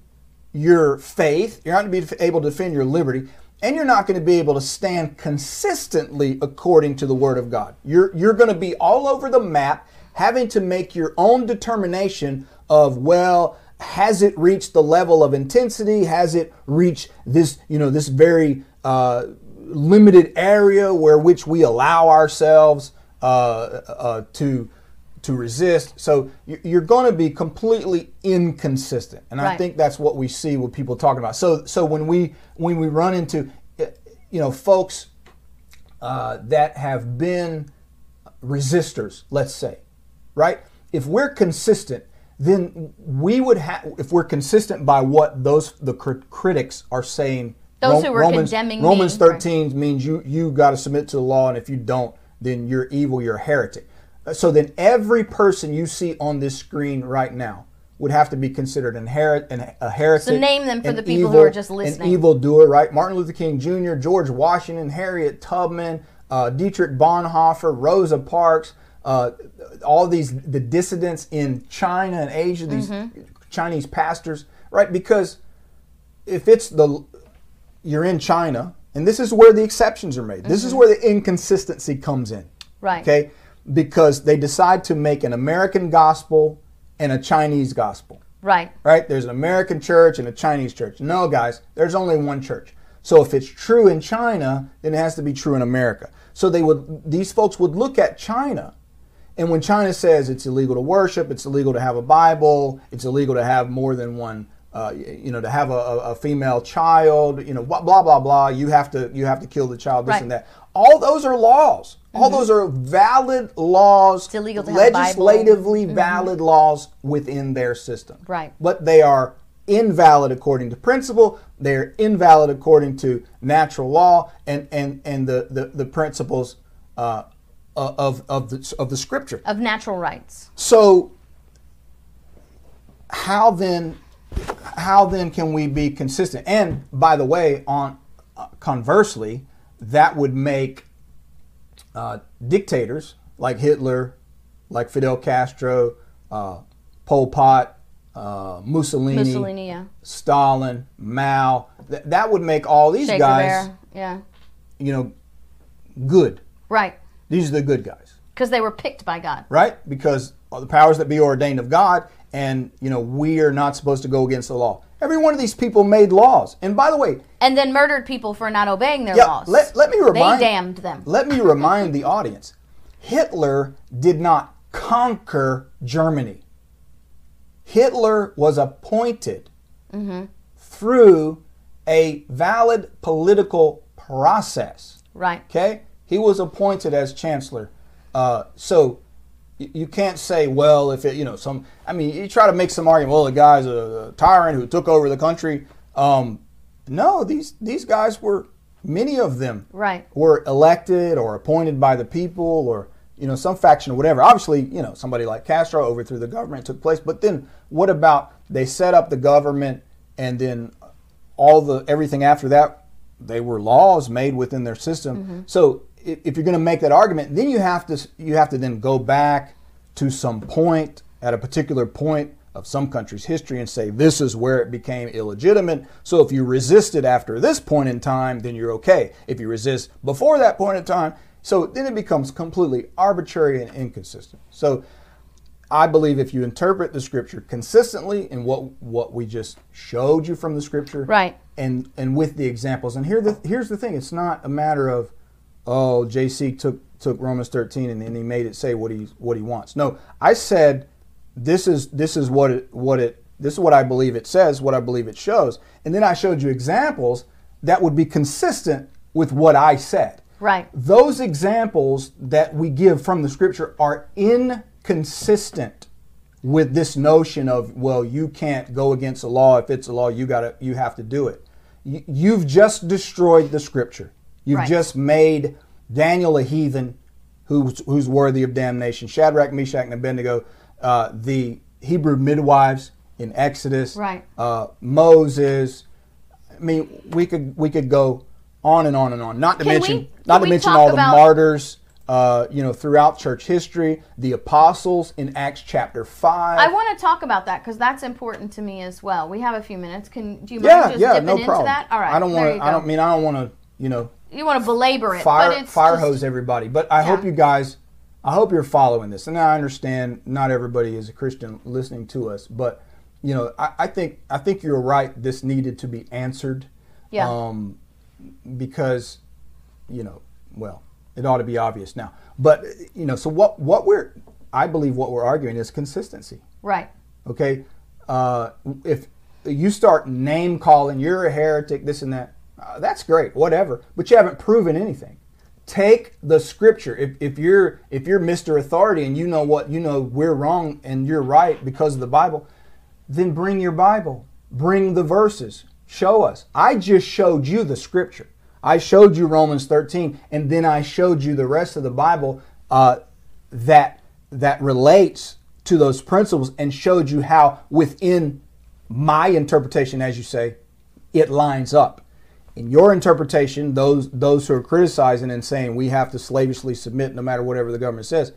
your faith. You're not going to be able to defend your liberty, and you're not going to be able to stand consistently according to the Word of God. You're you're going to be all over the map, having to make your own determination of well. Has it reached the level of intensity? Has it reached this, you know, this very uh, limited area where which we allow ourselves uh, uh, to to resist. So you- you're going to be completely inconsistent, and I think that's what we see with people talking about. So so when we when we run into you know folks uh, that have been resistors, let's say, right? If we're consistent, then we would have. If we're consistent by what those the crit- critics are saying,
Those who were
Romans,
condemning me,
Romans
right.
13 means you you got to submit to the law, and if you don't, then you're evil, you're a heretic. So then every person you see on this screen right now would have to be considered an her- an, a heretic.
So name them for the people who are just listening.
An evildoer, right? Martin Luther King Jr., George Washington, Harriet Tubman, uh, Dietrich Bonhoeffer, Rosa Parks, uh, all these the dissidents in China and Asia, these
Mm-hmm.
Chinese pastors, right? Because if it's the you're in China, and this is where the exceptions are made. This is where the inconsistency comes in.
Mm-hmm. Right.
Okay? Because they decide to make an American gospel and a Chinese gospel.
Right.
Right? There's an American church and a Chinese church. No, guys, there's only one church. So if it's true in China, then it has to be true in America. So they would these folks would look at China and when China says it's illegal to worship, it's illegal to have a Bible, it's illegal to have more than one, uh, you know, to have a, a, female child, you know, blah blah blah blah. You have to you have to kill the child, this
Right.
and that. All those are laws. All those are valid laws.
It's illegal to have a Bible.
legislatively valid laws within their system.
Right.
But they are invalid according to principle. They're invalid according to natural law and and and the the, the principles. Uh, of, of the of the scripture.
Of natural rights.
So how then how then can we be consistent? And by the way, on uh, conversely, that would make uh, dictators like Hitler, like Fidel Castro, uh, Pol Pot, uh, Mussolini,
Mussolini, yeah.
Stalin, Mao. Th- that would make all these guys,
yeah.
you know, good.
Right.
These are the good guys.
Because they were picked by God.
right? Because the powers that be ordained of God, and you know we are not supposed to go against the law. Every one of these people made laws, and by the way,
And then murdered people for not obeying their
yeah,
laws.
let, let me remind
they damned them.
Let me remind the audience: Hitler did not conquer Germany. Hitler was appointed
Mm-hmm.
through a valid political process.
Right.
Okay, he was appointed as chancellor. Uh, so you can't say, well, if it, you know, some. I mean, you try to make some argument. Well, the guy's a tyrant who took over the country. Um, no, these these guys were many of them
Right.
were elected or appointed by the people or you know some faction or whatever. Obviously, you know somebody like Castro overthrew the government took place. But then what about they set up the government and then all the everything after that they were laws made within their system. So if, you're going to make that argument, then you have to you have to then go back to some point at a particular point of some country's history and say this is where it became illegitimate. So if you resist it after this point in time, then you're okay. If you resist before that point in time, so then it becomes completely arbitrary and inconsistent. So I believe if you interpret the scripture consistently in what what we just showed you from the scripture,
Right.
and and with the examples, and here the here's the thing: it's not a matter of oh JC took took Romans 13 and then he made it say what he what he wants. No, I said this is this is what it what it this is what I believe it says, what I believe it shows, and then I showed you examples that would be consistent with what I said.
Right.
Those examples that we give from the scripture are inconsistent with this notion of well you can't go against the law if it's a law you got to you have to do it. You, you've just destroyed the scripture. You've
Right.
just made Daniel a heathen who's who's worthy of damnation. Shadrach, Meshach, and Abednego, uh, the Hebrew midwives in Exodus,
Right.
uh, Moses. I mean, we could we could go on and on and on. Not to
Can
mention
we-
not to mention all the martyrs, uh, you know, throughout church history, the apostles in Acts chapter five.
I want to talk about that because that's important to me as well. We have a few minutes. Can do you mind
yeah,
just
yeah,
dipping
no
into
problem.
that? All right.
I don't want to. I don't mean I don't want to. You know,
you want to belabor it,
fire
but it's
fire hose everybody. But I hope you guys, I hope you're following this. And I understand not everybody is a Christian listening to us, but you know, I, I think I think you're right. This needed to be answered.
Yeah.
Um, because, you know, well, it ought to be obvious now. But you know, so what what we're I believe what we're arguing is consistency.
Right.
Okay, uh, if you start name calling, you're a heretic, this and that. Uh, that's great, whatever. But you haven't proven anything. Take the scripture. If, if you're if you're Mr. Authority and you know what you know, we're wrong and you're right because of the Bible, then bring your Bible. Bring the verses. Show us. I just showed you the scripture. I showed you Romans 13, and then I showed you the rest of the Bible uh, that that relates to those principles, and showed you how within my interpretation, as you say, it lines up. In your interpretation, those those who are criticizing and saying we have to slavishly submit no matter whatever the government says,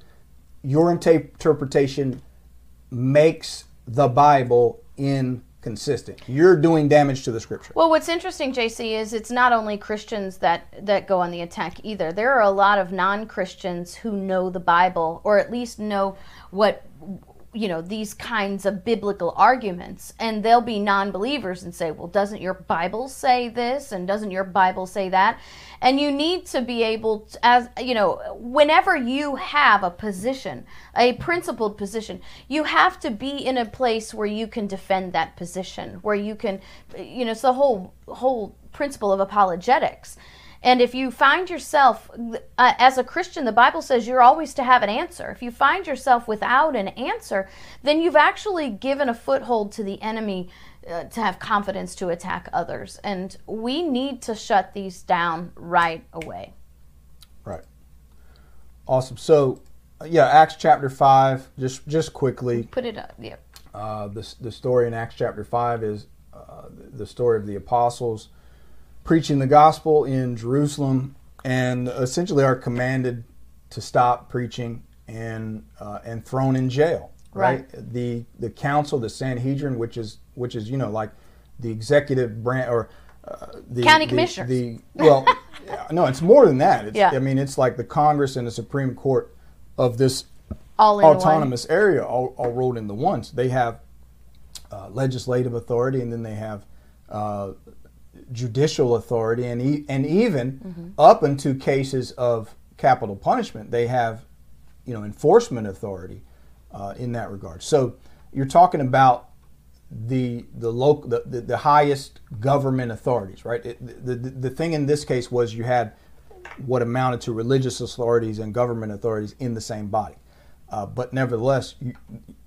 your interpretation makes the Bible inconsistent. You're doing damage to the scripture.
Well, what's interesting, JC, is it's not only Christians that that go on the attack either. There are a lot of non-Christians who know the Bible, or at least know what you know these kinds of biblical arguments, and they'll be non-believers and say, "Well, doesn't your Bible say this? And doesn't your Bible say that?" And you need to be able, to, as you know, whenever you have a position, a principled position, you have to be in a place where you can defend that position, where you can, you know, it's the whole whole principle of apologetics. And if you find yourself, uh, as a Christian, the Bible says you're always to have an answer. If you find yourself without an answer, then you've actually given a foothold to the enemy uh, to have confidence to attack others. And we need to shut these down right away.
Right. Awesome. So, uh, yeah, Acts chapter five. Just just quickly,
Put it up. Yeah.
uh, the the story in Acts chapter five is uh, the story of the apostles preaching the gospel in Jerusalem, and essentially are commanded to stop preaching and uh, and thrown in jail. Right? The the council, the Sanhedrin, which is which is you know like the executive branch or uh, the
County
the- The, well, no, it's more than that. It's,
Yeah.
I mean, it's like the Congress and the Supreme Court of this
All in one.
autonomous area all, all rolled into one. So they have uh, legislative authority, and then they have uh, judicial authority, and e- and even up into cases of capital punishment, they have you know enforcement authority uh, in that regard. So you're talking about the the local the, the, the highest government authorities, right? It, the, the the thing in this case was you had what amounted to religious authorities and government authorities in the same body, uh, but nevertheless you,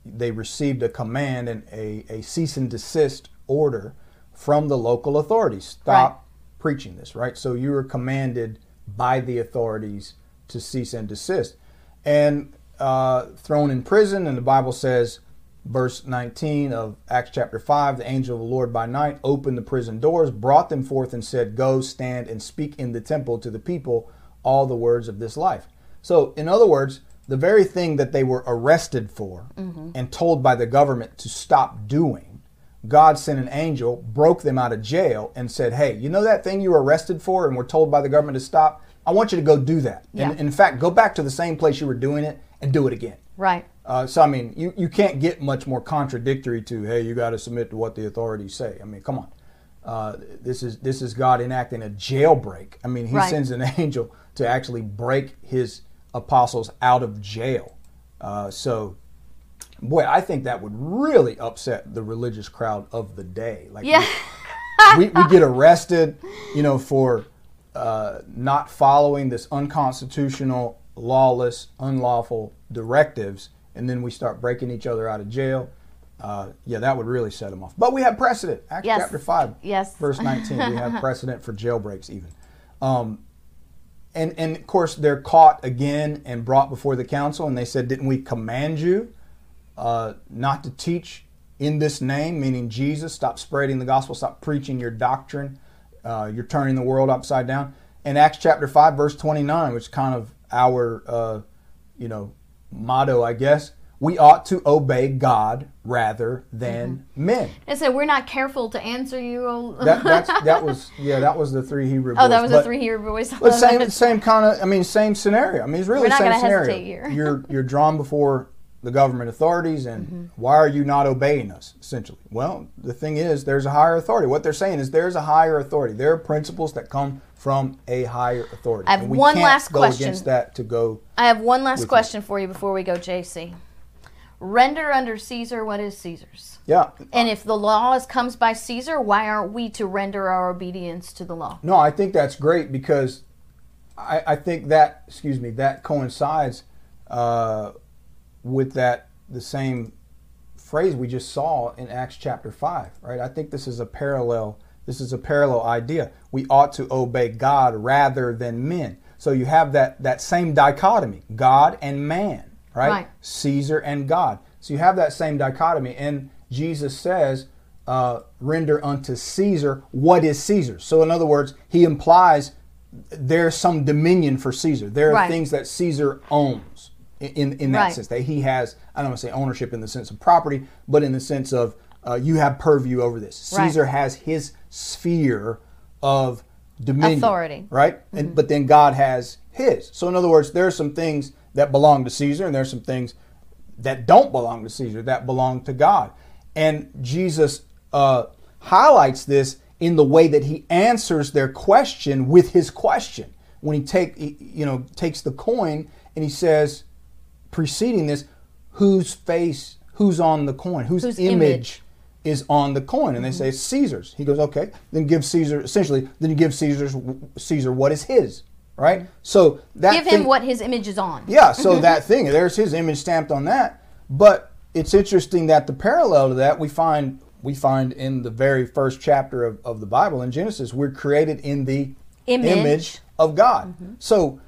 they received a command and a, a cease and desist order from the local authorities. Stop
Right.
preaching this, right? So you were commanded by the authorities to cease and desist, and uh, thrown in prison. And the Bible says, verse 19 of Acts chapter 5, the angel of the Lord by night opened the prison doors, brought them forth, and said, Go stand and speak in the temple to the people all the words of this life. So, in other words, the very thing that they were arrested for and told by the government to stop doing, God sent an angel, broke them out of jail, and said, Hey, you know that thing you were arrested for and were told by the government to stop? I want you to go do that.
Yeah.
And in fact, go back to the same place you were doing it and do it again.
Right.
Uh, so I mean, you, you can't get much more contradictory to hey, you got to submit to what the authorities say. I mean, come on, uh, this is this is God enacting a jailbreak. I mean, He
Right.
sends an angel to actually break His apostles out of jail. Uh, so, boy, I think that would really upset the religious crowd of the day. Like,
Yeah.
we, we get arrested, you know, for uh, not following this unconstitutional, lawless, unlawful directives, and then we start breaking each other out of jail. Uh, yeah, that would really set them off. But we have precedent. Acts
Yes.
chapter 5,
Yes.
verse 19. We have precedent for jailbreaks, even. Um, and, and of course, they're caught again and brought before the council, and they said, Didn't we command you uh, not to teach in this name, meaning Jesus. Stop spreading the gospel. Stop preaching your doctrine. Uh, you're turning the world upside down. In Acts chapter five, verse twenty-nine, which is kind of our, uh, you know, motto, I guess. We ought to obey God rather than men.
I said we're not careful to answer you.
That that's, that was yeah, that was the three Hebrew.
oh, that was
But-
the three Hebrew boys.
but same same kind of I mean same scenario. I mean it's really
We're not
the same scenario.
hesitate here.
You're you're drawn before the government authorities and
Mm-hmm.
why are you not obeying us essentially? Well, the thing is there's a higher authority. What they're saying is there's a higher authority. There are principles that come from a higher authority.
I have
and we
one last
go
question.
against that to go
I have one last
With you.
question for you before we go, JC. Render under Caesar what is Caesar's.
Yeah.
And if the law is, comes by Caesar, why aren't we to render our obedience to the law?
No, I think that's great because I, I think that excuse me that coincides uh, with that the same phrase we just saw in Acts chapter five, right? I think this is a parallel. This is a parallel idea. We ought to obey God rather than men. So you have that that same dichotomy, God and man, right?
Right.
Caesar and God. So you have that same dichotomy, and Jesus says, uh, "Render unto Caesar what is Caesar. So in other words, he implies there's some dominion for Caesar. There are
Right.
things that Caesar owns in in, that
Right.
sense that he has. I don't want to say ownership in the sense of property, but in the sense of uh, you have purview over this.
Right.
Caesar has his sphere of dominion,
Authority.
right? And but then God has His. So in other words, there are some things that belong to Caesar, and there are some things that don't belong to Caesar that belong to God. And Jesus uh, highlights this in the way that he answers their question with his question. When he take he, you know takes the coin and he says, preceding this, whose face, who's on the coin, whose,
Whose
image,
image?
is on the coin, and they mm-hmm. say it's Caesar's. He goes, okay, then give Caesar. Essentially, then you give Caesar's Caesar what is his, right? Mm-hmm. So that
Give
thing-
him what his image is on.
yeah, so that thing, there's his image stamped on that. But it's interesting that the parallel to that we find we find in the very first chapter of, of the Bible in Genesis, we're created in the
Image.
of God. Mm-hmm. So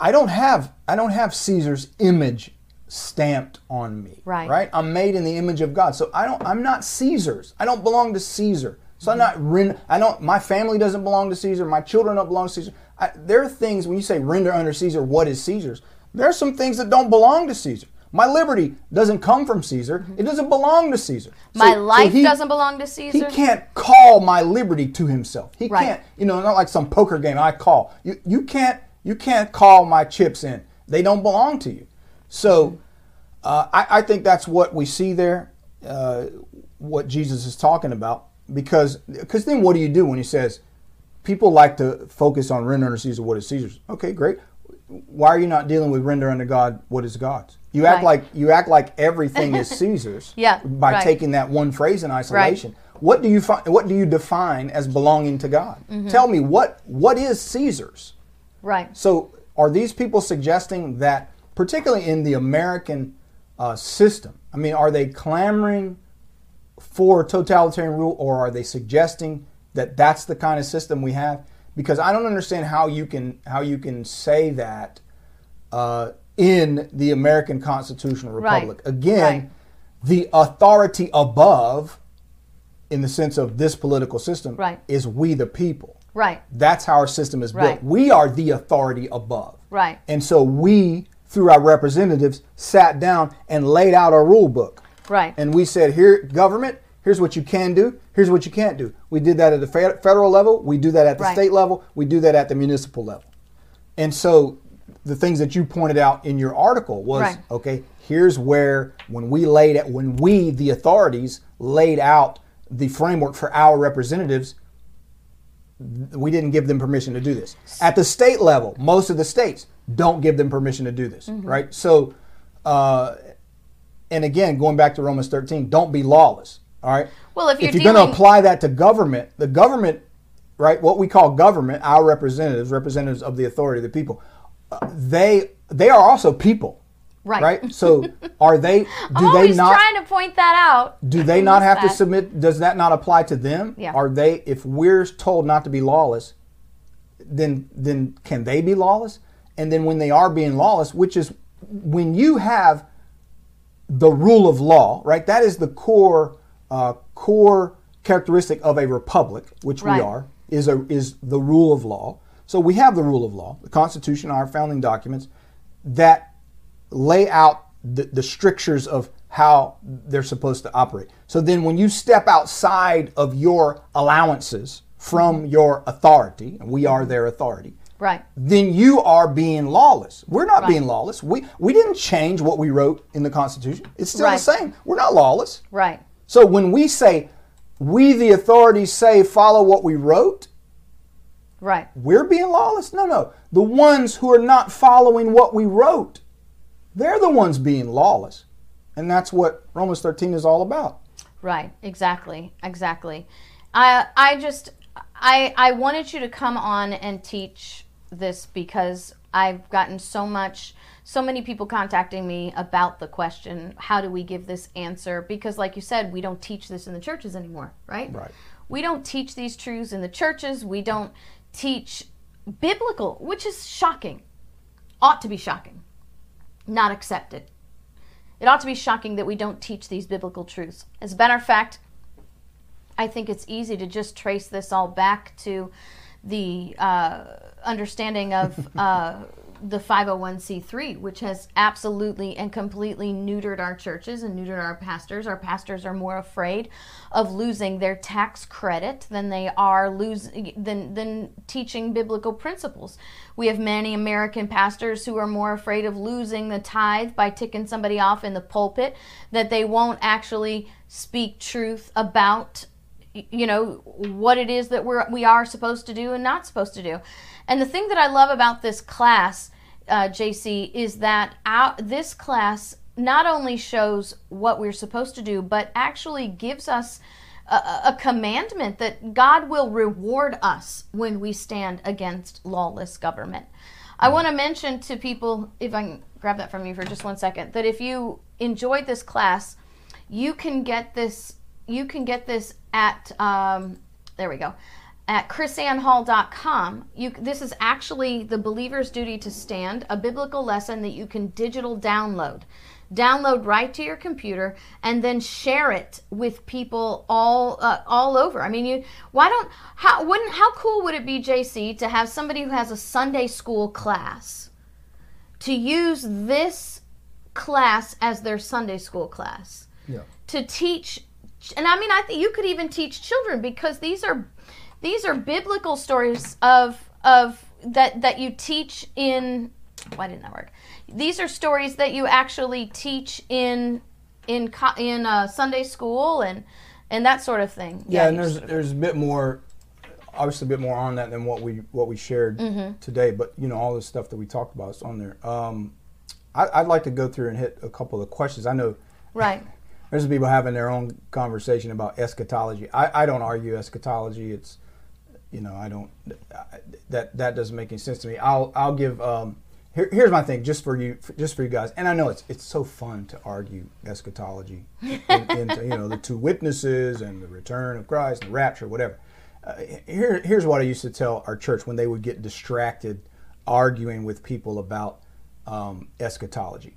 I don't have I don't have Caesar's image stamped on me.
Right.
Right? I'm made in the image of God. So I don't I'm not Caesar's. I don't belong to Caesar. So I'm not I don't my family doesn't belong to Caesar, my children don't belong to Caesar. I, there are things when you say render under Caesar what is Caesar's? There are some things that don't belong to Caesar. My liberty doesn't come from Caesar. Mm-hmm. It doesn't belong to Caesar. So-
My
so
life
he-
doesn't belong to Caesar.
he can't call my liberty to himself. He
Right.
can't, you know, not like some poker game I call. You you can't you can't call my chips in. They don't belong to you. So uh, I, I think that's what we see there. Uh, what Jesus is talking about because because then what do you do when he says people like to focus on render unto Caesar what is Caesar's? Okay, great. Why are you not dealing with render unto God what is God's? You act
Right.
like you act like everything is Caesar's
Yeah,
by
right.
taking that one phrase in isolation. What do you find, what do you define as belonging to God?
Mm-hmm.
Tell me what what is Caesar's?
Right.
So, are these people suggesting that, particularly in the American uh, system, I mean, are they clamoring for totalitarian rule, or are they suggesting that that's the kind of system we have? Because I don't understand how you can how you can say that uh, in the American constitutional republic. Right. Again,
Right.
the authority above, in the sense of this political system,
Right.
is we the people.
Right.
That's how our system is built.
Right.
We are the authority above.
Right.
And so we, through our representatives, sat down and laid out our rule book.
Right.
And we said, here, government, here's what you can do, here's what you can't do. We did that at the federal level, we do that at the
Right.
state level, we do that at the municipal level. And so the things that you pointed out in your article was
Right.
okay, here's where when we laid it when we the authorities laid out the framework for our representatives we didn't give them permission to do this. At the state level, most of the states don't give them permission to do this,
Mm-hmm.
right? So, uh, and again, going back to Romans 13, don't be lawless, all right?
Well, if you're
you're going to apply that to government, the government, right, what we call government, our representatives, representatives of the authority of the people, uh, they they are also people,
Right.
right? So, are they? Do
I'm
they
always
not?
trying to point that out.
Do they not have to submit? Does that not apply to them?
Yeah.
Are they? If we're told not to be lawless, then then can they be lawless? And then when they are being lawless, which is when you have the rule of law, right? That is the core uh, core characteristic of a republic, which
Right.
we are, is a is the rule of law. So we have the rule of law, the Constitution, our founding documents, that lay out the, the strictures of how they're supposed to operate. So then when you step outside of your allowances from your authority, and we are their authority,
Right.
then you are being lawless. We're not
Right.
being lawless. We we didn't change what we wrote in the Constitution. It's still
Right.
the same. We're not lawless.
Right.
So when we say we the authorities say follow what we wrote,
Right.
we're being lawless? No, no. The ones who are not following what we wrote, they're the ones being lawless. And that's what Romans 13 is all about.
Right. Exactly. Exactly. I I just I I wanted you to come on and teach this because I've gotten so much so many people contacting me about the question how do we give this answer because like you said we don't teach this in the churches anymore right
Right.
we don't teach these truths in the churches we don't teach biblical which is shocking ought to be shocking not accepted it ought to be shocking that we don't teach these biblical truths. As a matter of fact, I think it's easy to just trace this all back to the uh, understanding of uh, the 501c3, which has absolutely and completely neutered our churches and neutered our pastors. Our pastors are more afraid of losing their tax credit than they are losing than than teaching biblical principles. We have many American pastors who are more afraid of losing the tithe by ticking somebody off in the pulpit that they won't actually speak truth about you know what it is that we're we are supposed to do and not supposed to do. And the thing that i love about this class uh, jc is that our, this class not only shows what we're supposed to do but actually gives us a, a commandment that god will reward us when we stand against lawless government. I want to mention to people if i can grab that from you for just one second that if you enjoyed this class you can get this you can get this at um, there we go at krisannehall.com you this is actually the believer's duty to stand a biblical lesson that you can digital download. Download right to your computer and then share it with people all uh, all over. I mean you why don't how wouldn't how cool would it be jc to have somebody who has a sunday school class to use this class as their sunday school class?
Yeah.
to teach and i mean i think you could even teach children because these are these are biblical stories of of that that you teach in why didn't that work these are stories that you actually teach in in in uh, Sunday school and and that sort of thing.
Yeah, and there's there's a bit more, obviously a bit more on that than what we what we shared
Mm-hmm.
today. But you know, all this stuff that we talked about is on there. Um, I, I'd like to go through and hit a couple of questions. I know
right.
There's people having their own conversation about eschatology. I, I don't argue eschatology. It's you know I don't that that doesn't make any sense to me. I'll I'll give um, here, here's my thing just for you just for you guys. And I know it's it's so fun to argue eschatology into you know the two witnesses and the return of Christ and the rapture whatever. Uh, here here's what I used to tell our church when they would get distracted arguing with people about um, eschatology.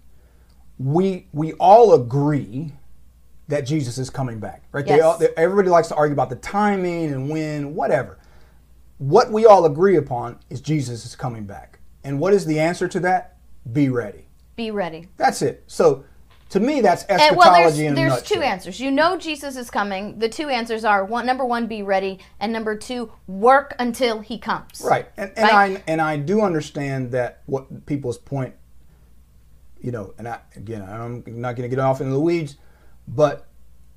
We we all agree that Jesus is coming back, right? They all, they, everybody likes to argue about the timing and when, whatever. What we all agree upon is Jesus is coming back. And what is the answer to that? Be ready.
Be ready.
That's it. So, to me, that's eschatology
And, well, there's,
in
there's two answers. You know Jesus is coming. The two answers are one, number one, be ready, and number two, work until he comes.
Right. And, and
Right?
I and I do understand that what people's point, you know, and I, again, I'm not going to get off into the weeds, but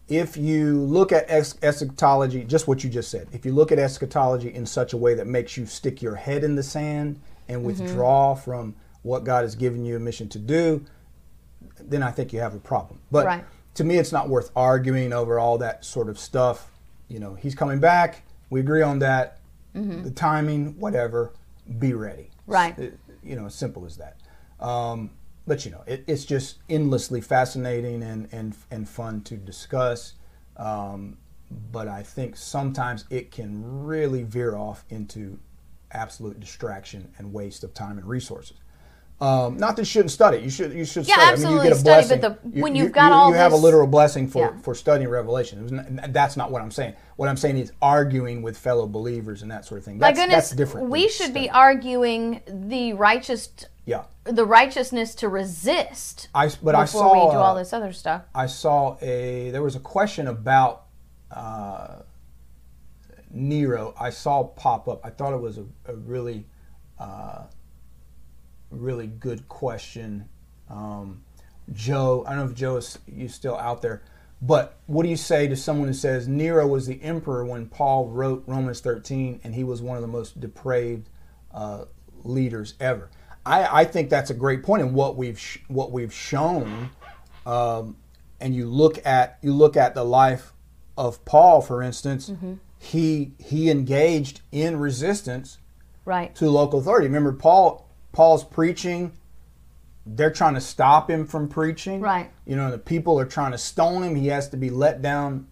if you look at es- eschatology, just what you just said, if you look at eschatology in such a way that makes you stick your head in the sand and
Mm-hmm.
withdraw from what God has given you a mission to do, then I think you have a problem. But
Right.
to me, it's not worth arguing over all that sort of stuff. You know, he's coming back. We agree on that. The timing, whatever. Be ready.
Mm-hmm. Right.
It- you know, as simple as that. Um, but you know, it, it's just endlessly fascinating and and and fun to discuss. Um, but I think sometimes it can really veer off into absolute distraction and waste of time and resources. Um, not that you shouldn't study. You should. You should
Yeah,
study.
absolutely
I mean, you get a
study, but
blessing.
the-
You-
when
you-
you've got
you,
all
you have a literal blessing for
Yeah.
for studying Revelation. Not, that's not what I'm saying. What I'm saying is arguing with fellow believers and that sort of thing.
My goodness,
that's different.
we should be arguing the righteous,
Yeah.
the righteousness to resist.
I but I saw
we do all this other stuff.
I saw a there was a question about uh, Nero. I saw pop up. I thought it was a, a really uh, really good question. Um, Joe, I don't know if Joe is you still out there, but what do you say to someone who says Nero was the emperor when Paul wrote Romans 13 and he was one of the most depraved uh, leaders ever? I, I think that's a great point, and what we've sh- what we've shown, um, and you look at you look at the life of Paul, for instance, he he engaged in resistance
Right.
to local authority. Remember, Paul Paul's preaching. They're trying to stop him from preaching.
Right.
You know, the people are trying to stone him. He has to be let down,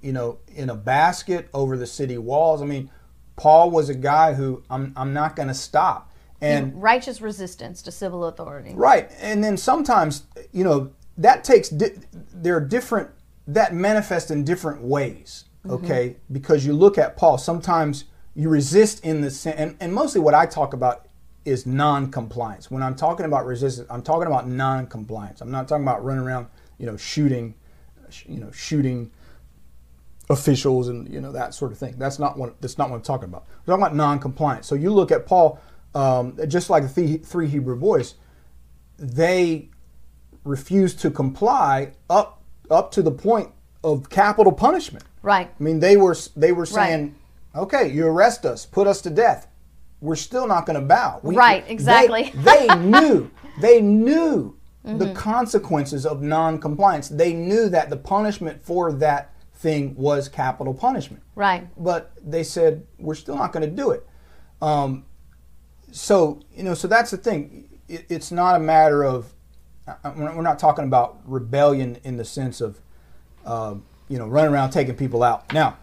you know, in a basket over the city walls. I mean, Paul was a guy who I'm I'm not going to stop. And
righteous resistance to civil authority.
Right, and then sometimes you know that takes di- there are different that manifests in different ways. Mm-hmm. Okay, because you look at Paul. Sometimes you resist in the sen- and, and mostly what I talk about is non-compliance. When I'm talking about resistance, I'm talking about non-compliance. I'm not talking about running around, you know, shooting, you know, shooting officials and you know that sort of thing. That's not what that's not what I'm talking about. I'm talking about non-compliance. So you look at Paul, um, just like the three Hebrew boys, they refused to comply up up to the point of capital punishment.
Right.
I mean, they were they were saying, "Okay, you arrest us, put us to death. We're still not going to bow." We-
Right,
they-
exactly.
They, knew they knew
Mm-hmm.
the consequences of non-compliance. They knew that the punishment for that thing was capital punishment.
Right.
But they said, "We're still not going to do it." Um, so you know, so that's the thing. It, it's not a matter of uh, we're not talking about rebellion in the sense of uh, you know running around taking people out. Now,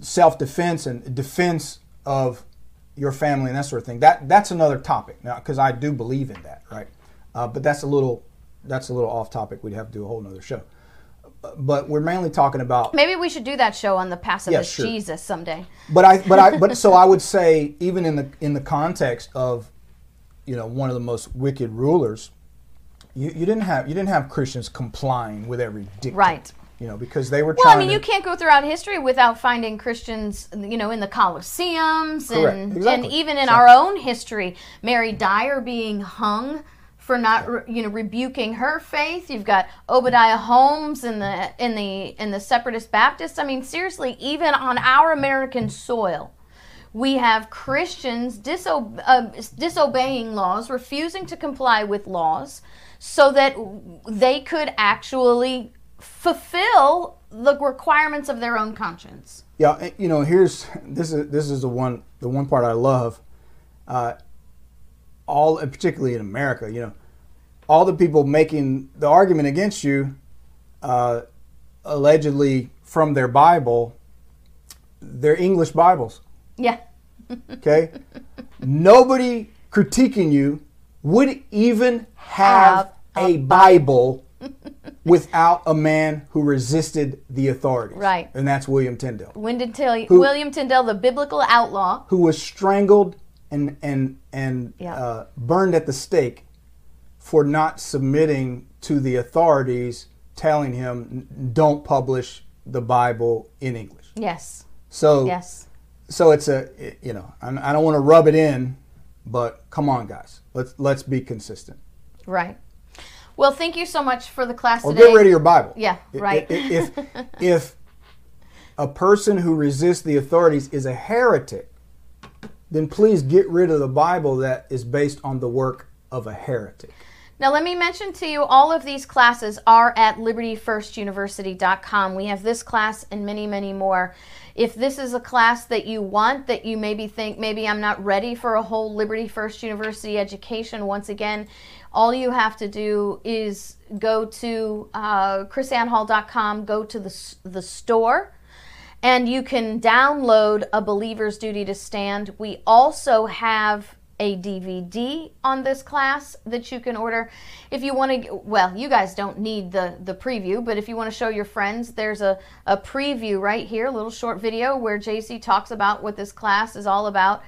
self-defense and defense of your family and that sort of thing. That that's another topic now because I do believe in that, right? Uh, but that's a little that's a little off topic. We'd have to do a whole nother show. But we're mainly talking about
Maybe we should do that show on the pacifist
Yeah, sure.
Jesus someday.
but I but I but so I would say even in the in the context of you know one of the most wicked rulers, you, you didn't have you didn't have Christians complying with every dictate,
Right.
You know because they were
Well. I mean,
to,
you can't go throughout history without finding Christians, you know, in the Colosseums
Correct.
and
Exactly.
and even in
So-
our own history, Mary Dyer being hung for not you know rebuking her faith. You've got Obadiah Holmes in the in the in the Separatist Baptist. I mean, seriously, even on our American soil, we have Christians uh, disobeying laws, refusing to comply with laws, so that they could actually fulfill the requirements of their own conscience.
Yeah, you know, here's this is this is the one the one part I love. Uh, all, and particularly in America, you know, all the people making the argument against you, uh, allegedly from their Bible, their English Bibles.
Yeah.
Okay, nobody critiquing you would even have,
Have a
a Bible without a man who resisted the authorities.
Right.
and that's William Tyndale.
Wyndham Till-
Who-
William Tyndale, the biblical outlaw.
who was strangled and and and
Yeah.
uh, burned at the stake for not submitting to the authorities, telling him don't publish the Bible in English.
Yes.
So
Yes.
so it's a it- you know I I don't want to rub it in, but come on guys, let's let's be consistent.
Right. Well, thank you so much for the class
Or
today.
get rid of your Bible.
Yeah, right.
i- If if a person who resists the authorities is a heretic, then please get rid of the Bible that is based on the work of a heretic.
Now, let me mention to you all of these classes are at libertyfirstuniversity.com. We have this class and many, many more. If this is a class that you want, that you maybe think, maybe I'm not ready for a whole Liberty First University education, once again, all you have to do is go to uh, krisannehall.com, go to the, the store, and you can download A Believer's Duty to Stand. We also have a DVD on this class that you can order. If you want to, well, you guys don't need the, the preview, but if you want to show your friends, there's a, a preview right here, a little short video where JC talks about what this class is all about.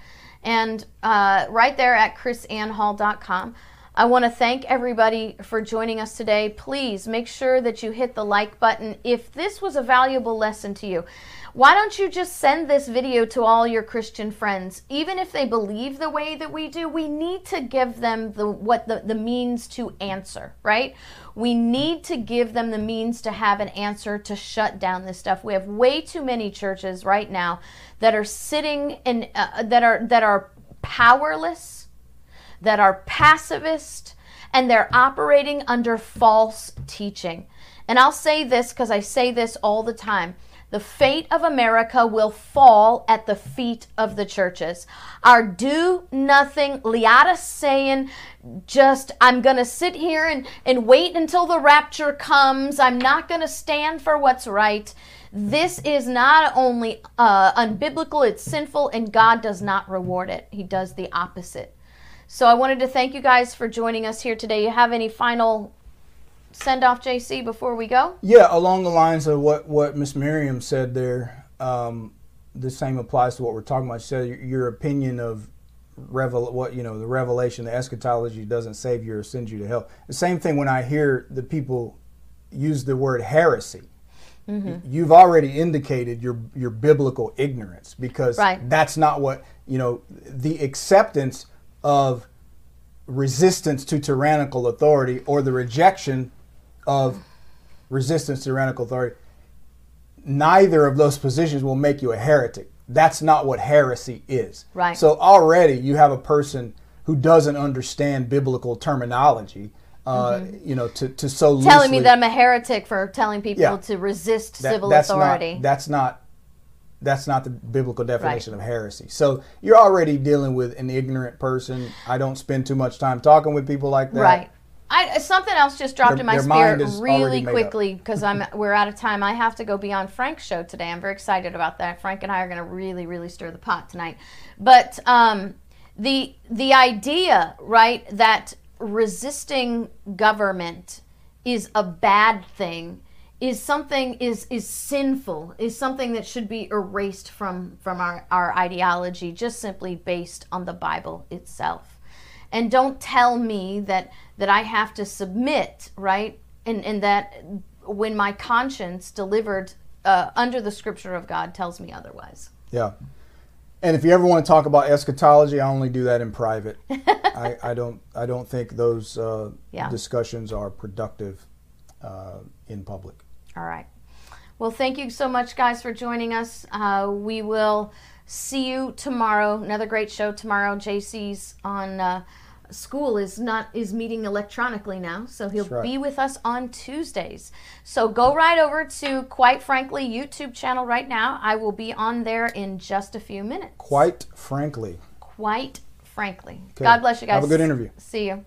And uh, right there at krisannehall.com. I want to thank everybody for joining us today. Please make sure that you hit the like button if this was a valuable lesson to you. Why don't you just send this video to all your Christian friends? Even if they believe the way that we do, we need to give them the what the, the means to answer, right? We need to give them the means to have an answer to shut down this stuff. We have way too many churches right now that are sitting and uh, that are that are powerless that are pacifist and they're operating under false teaching. And I'll say this because I say this all the time. The fate of America will fall at the feet of the churches. Our do nothing, Laodicean, just, I'm going to sit here and, and wait until the rapture comes. I'm not going to stand for what's right. This is not only uh, unbiblical, it's sinful, and God does not reward it. He does the opposite. So I wanted to thank you guys for joining us here today. You have any final send off, JC, before we go?
Yeah, along the lines of what what Miss Miriam said there, um, the same applies to what we're talking about. She said your, opinion of revel what you know the revelation, the eschatology doesn't save you or send you to hell. The same thing when I hear the people use the word heresy. You've already indicated your your biblical ignorance because
Right.
that's not what you know. The acceptance of resistance to tyrannical authority or the rejection of resistance to tyrannical authority, neither of those positions will make you a heretic. That's not what heresy is.
Right.
So already you have a person who doesn't understand biblical terminology. Uh, You know, to, to so
Mm-hmm. Telling me that I'm a heretic for telling people
Yeah.
to resist
that-
civil
that's
authority.
Not, that's not that's not the biblical definition of heresy. So you're already dealing with an ignorant person. I don't spend too much time talking with people like that.
Right. I, something else just dropped
Their-
in my spirit really quickly because I'm we're out of time. I have to go be on Frank's show today. I'm very excited about that. Frank and I are going to really really stir the pot tonight. But um, the the idea, right, that resisting government is a bad thing is something is is sinful is something that should be erased from from our, our ideology just simply based on the bible itself and don't tell me that that i have to submit right and and that when my conscience delivered uh, under the scripture of god tells me otherwise
Yeah. And if you ever want to talk about eschatology, I only do that in private. I, I don't. I don't think those uh,
Yeah.
discussions are productive uh, in public.
All right. Well, thank you so much, guys, for joining us. Uh, we will see you tomorrow. Another great show tomorrow. JC's on uh, school is not is meeting electronically now, so he'll
right.
be with us on Tuesdays. So go right over to Quite Frankly YouTube channel right now. I will be on there in just a few minutes.
Quite frankly.
Quite frankly.
Okay.
God bless you guys.
Have a good interview.
See you.